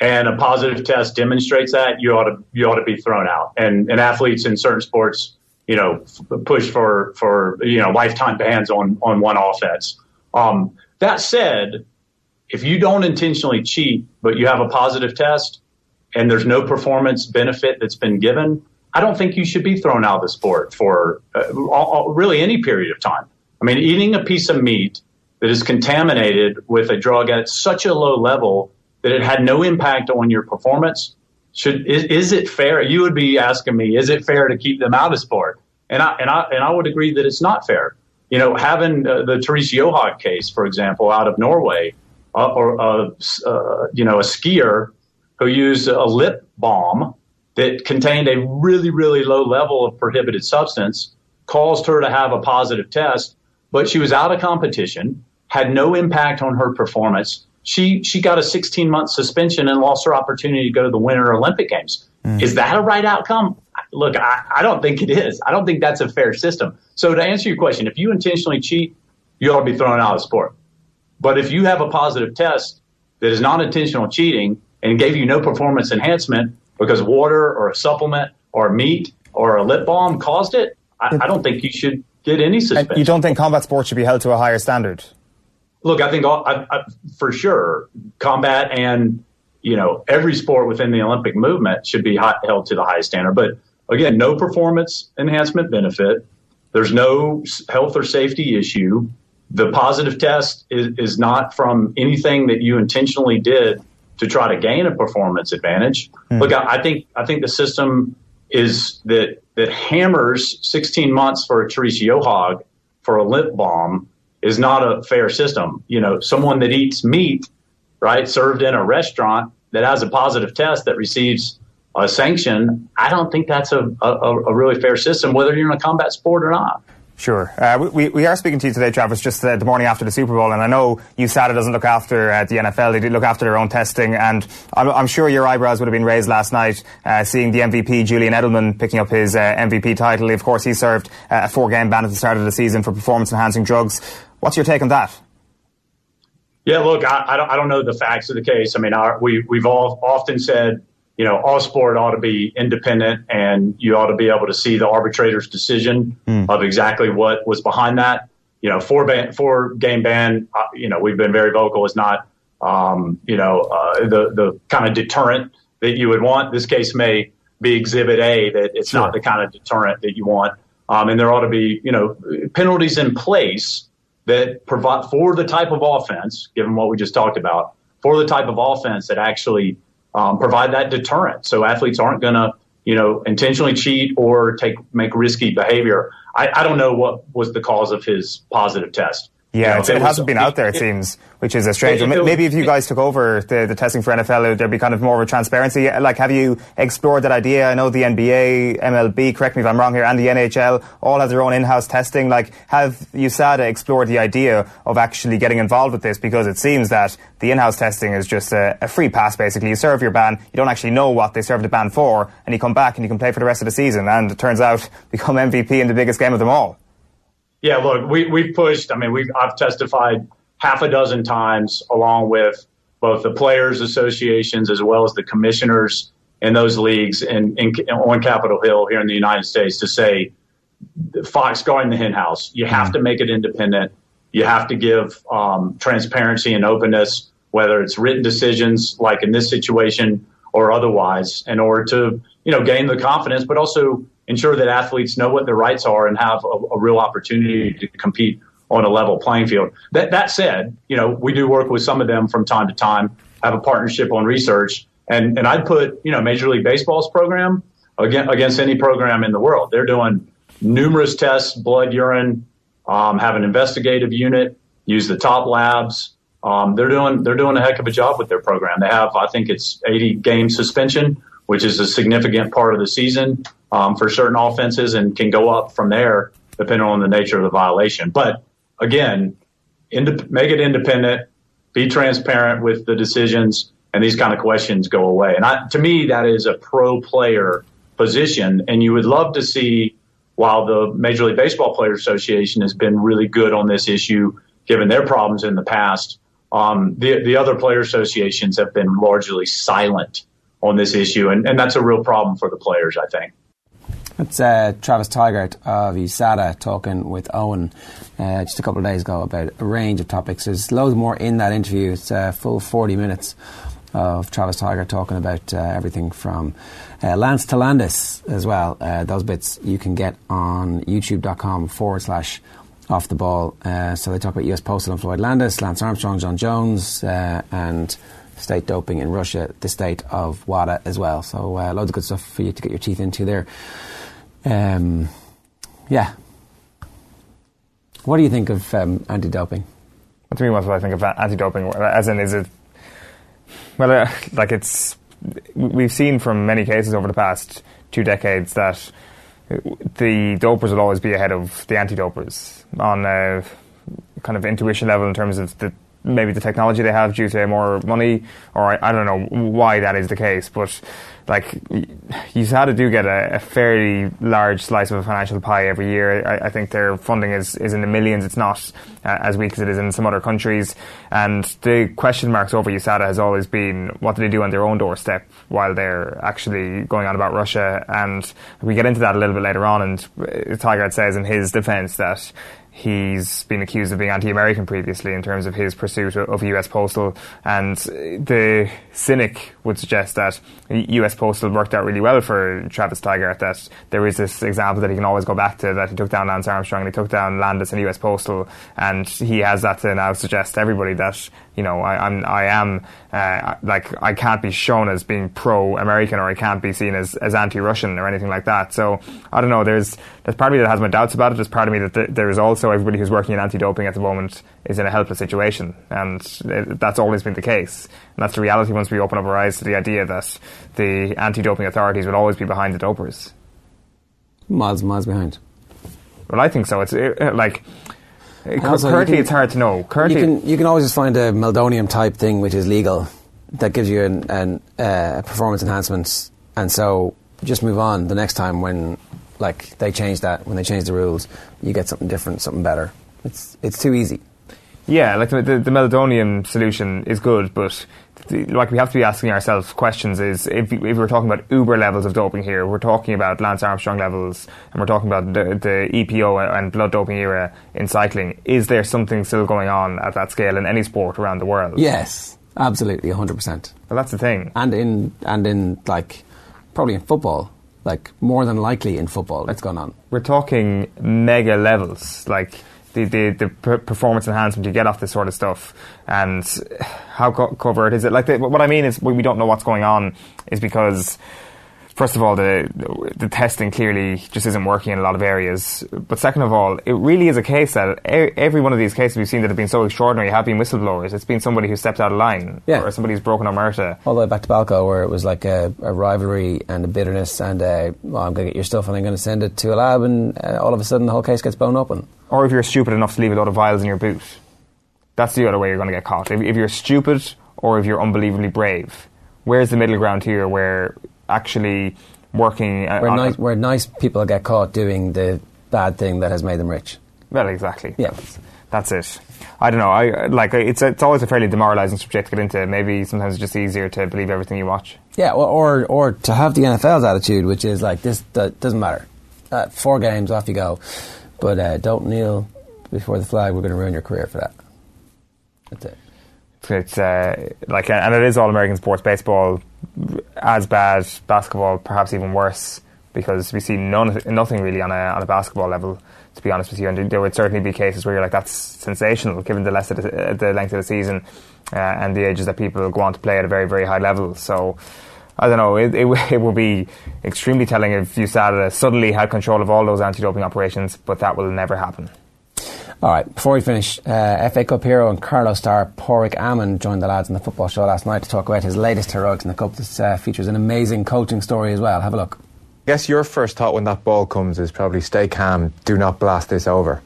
and a positive test demonstrates that, you ought to you ought to be thrown out. And and athletes in certain sports, you know, f- push for for you know lifetime bans on on one offense. Um, that said, if you don't intentionally cheat but you have a positive test and there's no performance benefit that's been given, I don't think you should be thrown out of the sport for uh, all, really any period of time. I mean, eating a piece of meat that is contaminated with a drug at such a low level that it had no impact on your performance. Should is, is it fair? You would be asking me, is it fair to keep them out of sport? And I and I and I would agree that it's not fair. You know, having uh, the Therese Johaug case, for example, out of Norway, uh, or uh, uh, you know a skier who used a lip balm that contained a really really low level of prohibited substance, caused her to have a positive test, but she was out of competition, had no impact on her performance. She she got a 16 month suspension and lost her opportunity to go to the Winter Olympic Games. Mm. Is that a right outcome? Look, I, I don't think it is. I don't think that's a fair system. So to answer your question, if you intentionally cheat, you ought to be thrown out of sport. But if you have a positive test that is non intentional cheating and gave you no performance enhancement because water or a supplement or meat or a lip balm caused it, I, I don't think you should get any suspension. And you don't think combat sports should be held to a higher standard? Look, I think all, I, I, for sure combat and you know every sport within the Olympic movement should be high, held to the highest standard. But again, no performance enhancement benefit. There's no health or safety issue the positive test is, is not from anything that you intentionally did to try to gain a performance advantage. Mm. Look, I, I, think I think the system is that that hammers 16 months for a Therese Johaug for a lip balm is not a fair system. You know, someone that eats meat, right, served in a restaurant that has a positive test that receives a sanction. I don't think that's a, a, a really fair system, whether you're in a combat sport or not. Sure. Uh, we, we are speaking to you today, Travis, just uh, the morning after the Super Bowl, and I know USADA doesn't look after uh, the NFL. They do look after their own testing, and I'm, I'm sure your eyebrows would have been raised last night uh, seeing the MVP, Julian Edelman, picking up his uh, MVP title. Of course, he served a four-game ban at the start of the season for performance-enhancing drugs. What's your take on that? Yeah, look, I, I, don't, I don't know the facts of the case. I mean, our, we, we've all often said you know, all sport ought to be independent and you ought to be able to see the arbitrator's decision mm. of exactly what was behind that. You know, four ban, four game ban, uh, you know, we've been very vocal is not, um, you know, uh, the, the kind of deterrent that you would want. This case may be exhibit A that it's sure. not the kind of deterrent that you want. Um, and there ought to be, you know, penalties in place that provide for the type of offense, given what we just talked about, for the type of offense that actually um, provide that deterrent so athletes aren't going to you know intentionally cheat or take make risky behavior. I, I don't know what was the cause of his positive test. Yeah, you know, it, it hasn't been out there, it, it seems, which is a strange. It, maybe if you guys took over the, the testing for NFL, there'd be kind of more of a transparency. Like, have you explored that idea? I know the NBA, MLB, correct me if I'm wrong here, and the NHL all have their own in-house testing. Like, have USADA explored the idea of actually getting involved with this? Because it seems that the in-house testing is just a, a free pass, basically. You serve your ban, you don't actually know what they served the ban for, and you come back and you can play for the rest of the season, and it turns out become MVP in the biggest game of them all. Yeah, look, we we've pushed. I mean, we I've testified half a dozen times along with both the players' associations as well as the commissioners in those leagues in, in, on Capitol Hill here in the United States to say, Fox guarding the hen house. You have to make it independent. You have to give um, transparency and openness, whether it's written decisions like in this situation or otherwise, in order to you know gain the confidence, but also ensure that athletes know what their rights are and have a, a real opportunity to compete on a level playing field. That, that said, you know, we do work with some of them from time to time, have a partnership on research. And, and I'd put, you know, Major League Baseball's program against, against any program in the world. They're doing numerous tests, blood, urine, um, have an investigative unit, use the top labs. Um, they're doing they're doing a heck of a job with their program. They have, I think it's 80 game suspension, which is a significant part of the season um, for certain offenses and can go up from there depending on the nature of the violation. But again, ind- make it independent, be transparent with the decisions, and these kind of questions go away. And I, to me, that is a pro player position. And you would love to see, while the Major League Baseball Players Association has been really good on this issue, given their problems in the past, um, the, the other player associations have been largely silent on this issue. And, and that's a real problem for the players, I think. It's uh, Travis Tygart of USADA talking with Owen uh, just a couple of days ago about a range of topics. There's loads more in that interview. It's a full 40 minutes of Travis Tygart talking about uh, everything from uh, Lance to Landis as well. Uh, those bits you can get on youtube.com forward slash off the ball. Uh, so they talk about US Postal and Floyd Landis, Lance Armstrong, Jon Jones, uh, and state doping in Russia, the state of WADA as well. So uh, loads of good stuff for you to get your teeth into there. Um, yeah. What do you think of um, anti-doping? What do you mean? What I think of anti-doping? As in, is it well, uh, like it's we've seen from many cases over the past two decades that the dopers will always be ahead of the anti-dopers on a kind of intuition level in terms of the maybe the technology they have due to more money, or I, I don't know why that is the case, but like USADA do get a, a, fairly large slice of a financial pie every year. I, I think their funding is, is in the millions. It's not uh, as weak as it is in some other countries. And the question marks over USADA has always been what do they do on their own doorstep while they're actually going on about Russia. And we get into that a little bit later on. And Tygart says in his defence that He's been accused of being anti-American previously in terms of his pursuit of U.S. Postal, and the cynic would suggest that U.S. Postal worked out really well for Travis Tygart. That there is this example that he can always go back to that he took down Lance Armstrong and he took down Landis and U.S. Postal, and he has that to now suggest to everybody that you know I, I'm I am uh, like I can't be shown as being pro-American or I can't be seen as, as anti-Russian or anything like that. So I don't know. There's there's part of me that has my doubts about it. There's part of me that th- there is also everybody who's working in anti-doping at the moment is in a helpless situation, and it, that's always been the case. And that's the reality once we open up our eyes to the idea that the anti-doping authorities will always be behind the dopers. Miles miles behind. Well, I think so. It's it, like. Also, currently, can, it's hard to know. Currently, you can you can always just find a meldonium type thing which is legal that gives you an, an uh, performance enhancement, and so just move on the next time when like they change that when they change the rules, you get something different, something better. It's it's too easy. Yeah, like the, the, the meldonium solution is good, but like we have to be asking ourselves questions is if, if we're talking about uber levels of doping here, we're talking about Lance Armstrong levels, and we're talking about the, the EPO and blood doping era in cycling. Is there something still going on at that scale in any sport around the world? Yes, absolutely, hundred percent. Well, that's the thing, and in and in like probably in football like more than likely in football. That's gone on. We're talking mega levels, like the the, the performance enhancement you get off this sort of stuff, and how co- covert is it? Like the, what I mean is, we don't know what's going on, is because first of all, the the testing clearly just isn't working in a lot of areas. But second of all, it really is a case that every one of these cases we've seen that have been so extraordinary have been whistleblowers. It's been somebody who stepped out of line, yeah. or somebody who's broken a omerta. All the way back to Balco, where it was like a, a rivalry and a bitterness, and a, well, I'm going to get your stuff and I'm going to send it to a lab, and uh, all of a sudden the whole case gets blown open. Or if you're stupid enough to leave a lot of vials in your boot, that's the other way you're going to get caught. If, if you're stupid or if you're unbelievably brave, where's the middle ground here where actually working. Uh, where, nice, where nice people get caught doing the bad thing that has made them rich. Well, exactly. Yeah. That's, that's it. I don't know. I like it's it's always a fairly demoralising subject to get into. Maybe sometimes it's just easier to believe everything you watch. Yeah, well, or or to have the NFL's attitude, which is like this that doesn't matter. Uh, four games, off you go, but uh, don't kneel before the flag. We're going to ruin your career for that. That's it. It's uh, like, and it is all American sports. Baseball as bad, basketball perhaps even worse because we see none, nothing really on a on a basketball level. To be honest with you, and there would certainly be cases where you're like, that's sensational, given the, less the, the length of the season uh, and the ages that people go on to play at a very very high level. So. I don't know. It, it, it will be extremely telling if USADA suddenly had control of all those anti-doping operations, but that will never happen. All right, before we finish, uh, FA Cup hero and Carlow star Pádraig Amond joined the lads in the football show last night to talk about his latest heroics in the Cup. This uh, features an amazing coaching story as well. Have a look. I guess your first thought when that ball comes is probably stay calm, do not blast this over.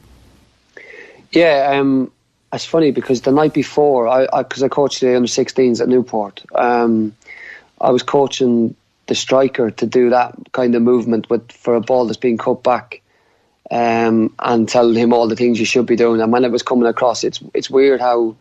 Yeah, um, it's funny because the night before, I because I, I, coached the under 16s at Newport, um, I was coaching the striker to do that kind of movement with for a ball that's being cut back um, and telling him all the things you should be doing. And when it was coming across, it's it's weird how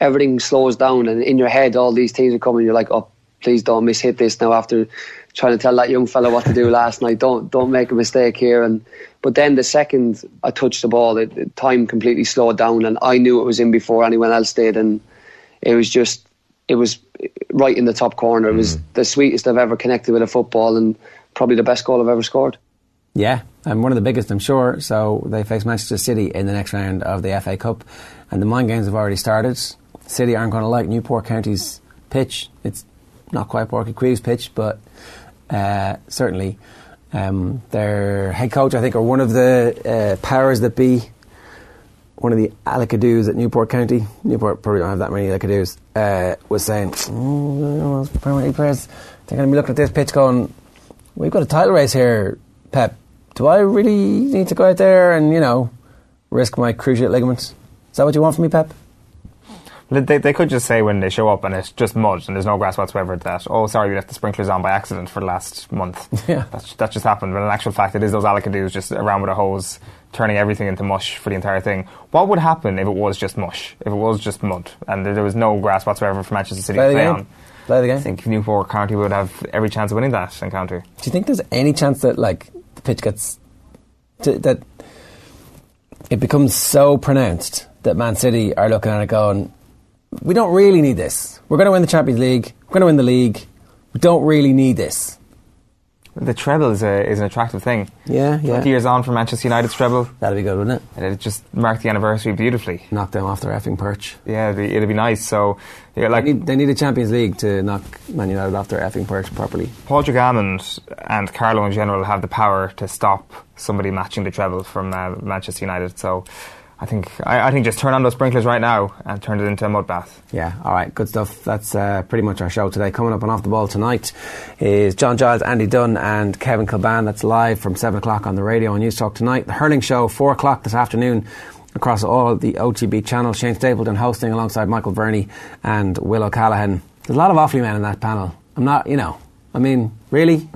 everything slows down and in your head all these things are coming. You're like, oh, please don't miss hit this now after trying to tell that young fella what to do last night. Don't don't make a mistake here. And but then the second I touched the ball, it, time completely slowed down, and I knew it was in before anyone else did, and it was just it was right in the top corner. It was mm. the sweetest I've ever connected with a football, and probably the best goal I've ever scored. Yeah, and one of the biggest, I'm sure. So they face Manchester City in the next round of the FA Cup, and the mind games have already started. City aren't going to like Newport County's pitch. It's not quite Uí Chaoimh's pitch, but uh, certainly um, their head coach, I think, or one of the uh, powers that be, one of the Alickadoos at Newport County, Newport probably don't have that many Alickadoos, uh, was saying, oh, Premier players, they're going to be looking at this pitch going, we've got a title race here, Pep. Do I really need to go out there and, you know, risk my cruciate ligaments? Is that what you want from me, Pep? They, they could just say when they show up and it's just mud and there's no grass whatsoever that, oh, sorry, we left the sprinklers on by accident for the last month. Yeah. That's, that just happened. But in actual fact, it is those Alickadoos just around with a hose, turning everything into mush for the entire thing. What would happen if it was just mush? If it was just mud and there was no grass whatsoever for Manchester City Play to play on? Play the game. I think Newport County would have every chance of winning that encounter. Do you think there's any chance that like the pitch gets to, that it becomes so pronounced that Man City are looking at it going, we don't really need this. We're going to win the Champions League. We're going to win the league. We don't really need this. The treble is, a, is an attractive thing. Yeah, yeah. 20 years on from Manchester United's treble. That'd be good, wouldn't it? And it just marked the anniversary beautifully. Knock them off their effing perch. Yeah, it'd be, it'd be nice. So, yeah, like They need, they need a Champions League to knock Man United off their effing perch properly. Paul Hammond and Carlow in general have the power to stop somebody matching the treble from uh, Manchester United. So, I think I, I think just turn on those sprinklers right now and turn it into a mud bath. Yeah, all right, good stuff. That's uh, pretty much our show today. Coming up on Off the Ball tonight is John Giles, Andy Dunne, and Kevin Kilbane. That's live from 7 o'clock on the radio on Newstalk tonight. The Hurling Show, 4 o'clock this afternoon across all the OTB channels. Shane Stapleton hosting alongside Michael Verney and Will O'Callaghan. There's a lot of Offaly men in that panel. I'm not, you know, I mean, really?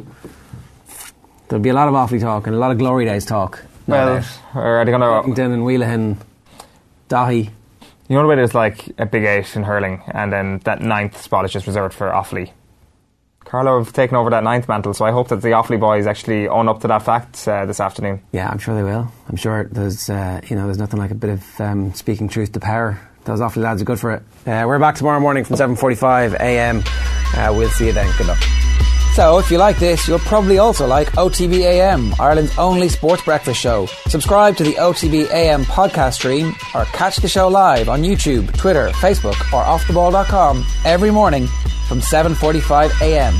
There'll be a lot of Offaly talk and a lot of Glory Days talk. No Well, doubt. are they going to? Worthington and Whelahan, Dahi. You know the way there's like a big eight in hurling, and then that ninth spot is just reserved for Offaly. Carlow have taken over that ninth mantle, so I hope that the Offaly boys actually own up to that fact uh, this afternoon. Yeah, I'm sure they will. I'm sure there's, uh, you know, there's nothing like a bit of um, speaking truth to power. Those Offaly lads are good for it. Uh, we're back tomorrow morning from 7:45 a.m. Uh, we'll see you then. Good luck. So, if you like this, you'll probably also like OTB AM, Ireland's only sports breakfast show. Subscribe to the OTB AM podcast stream or catch the show live on YouTube, Twitter, Facebook, or offtheball.com every morning from 7:45 a.m.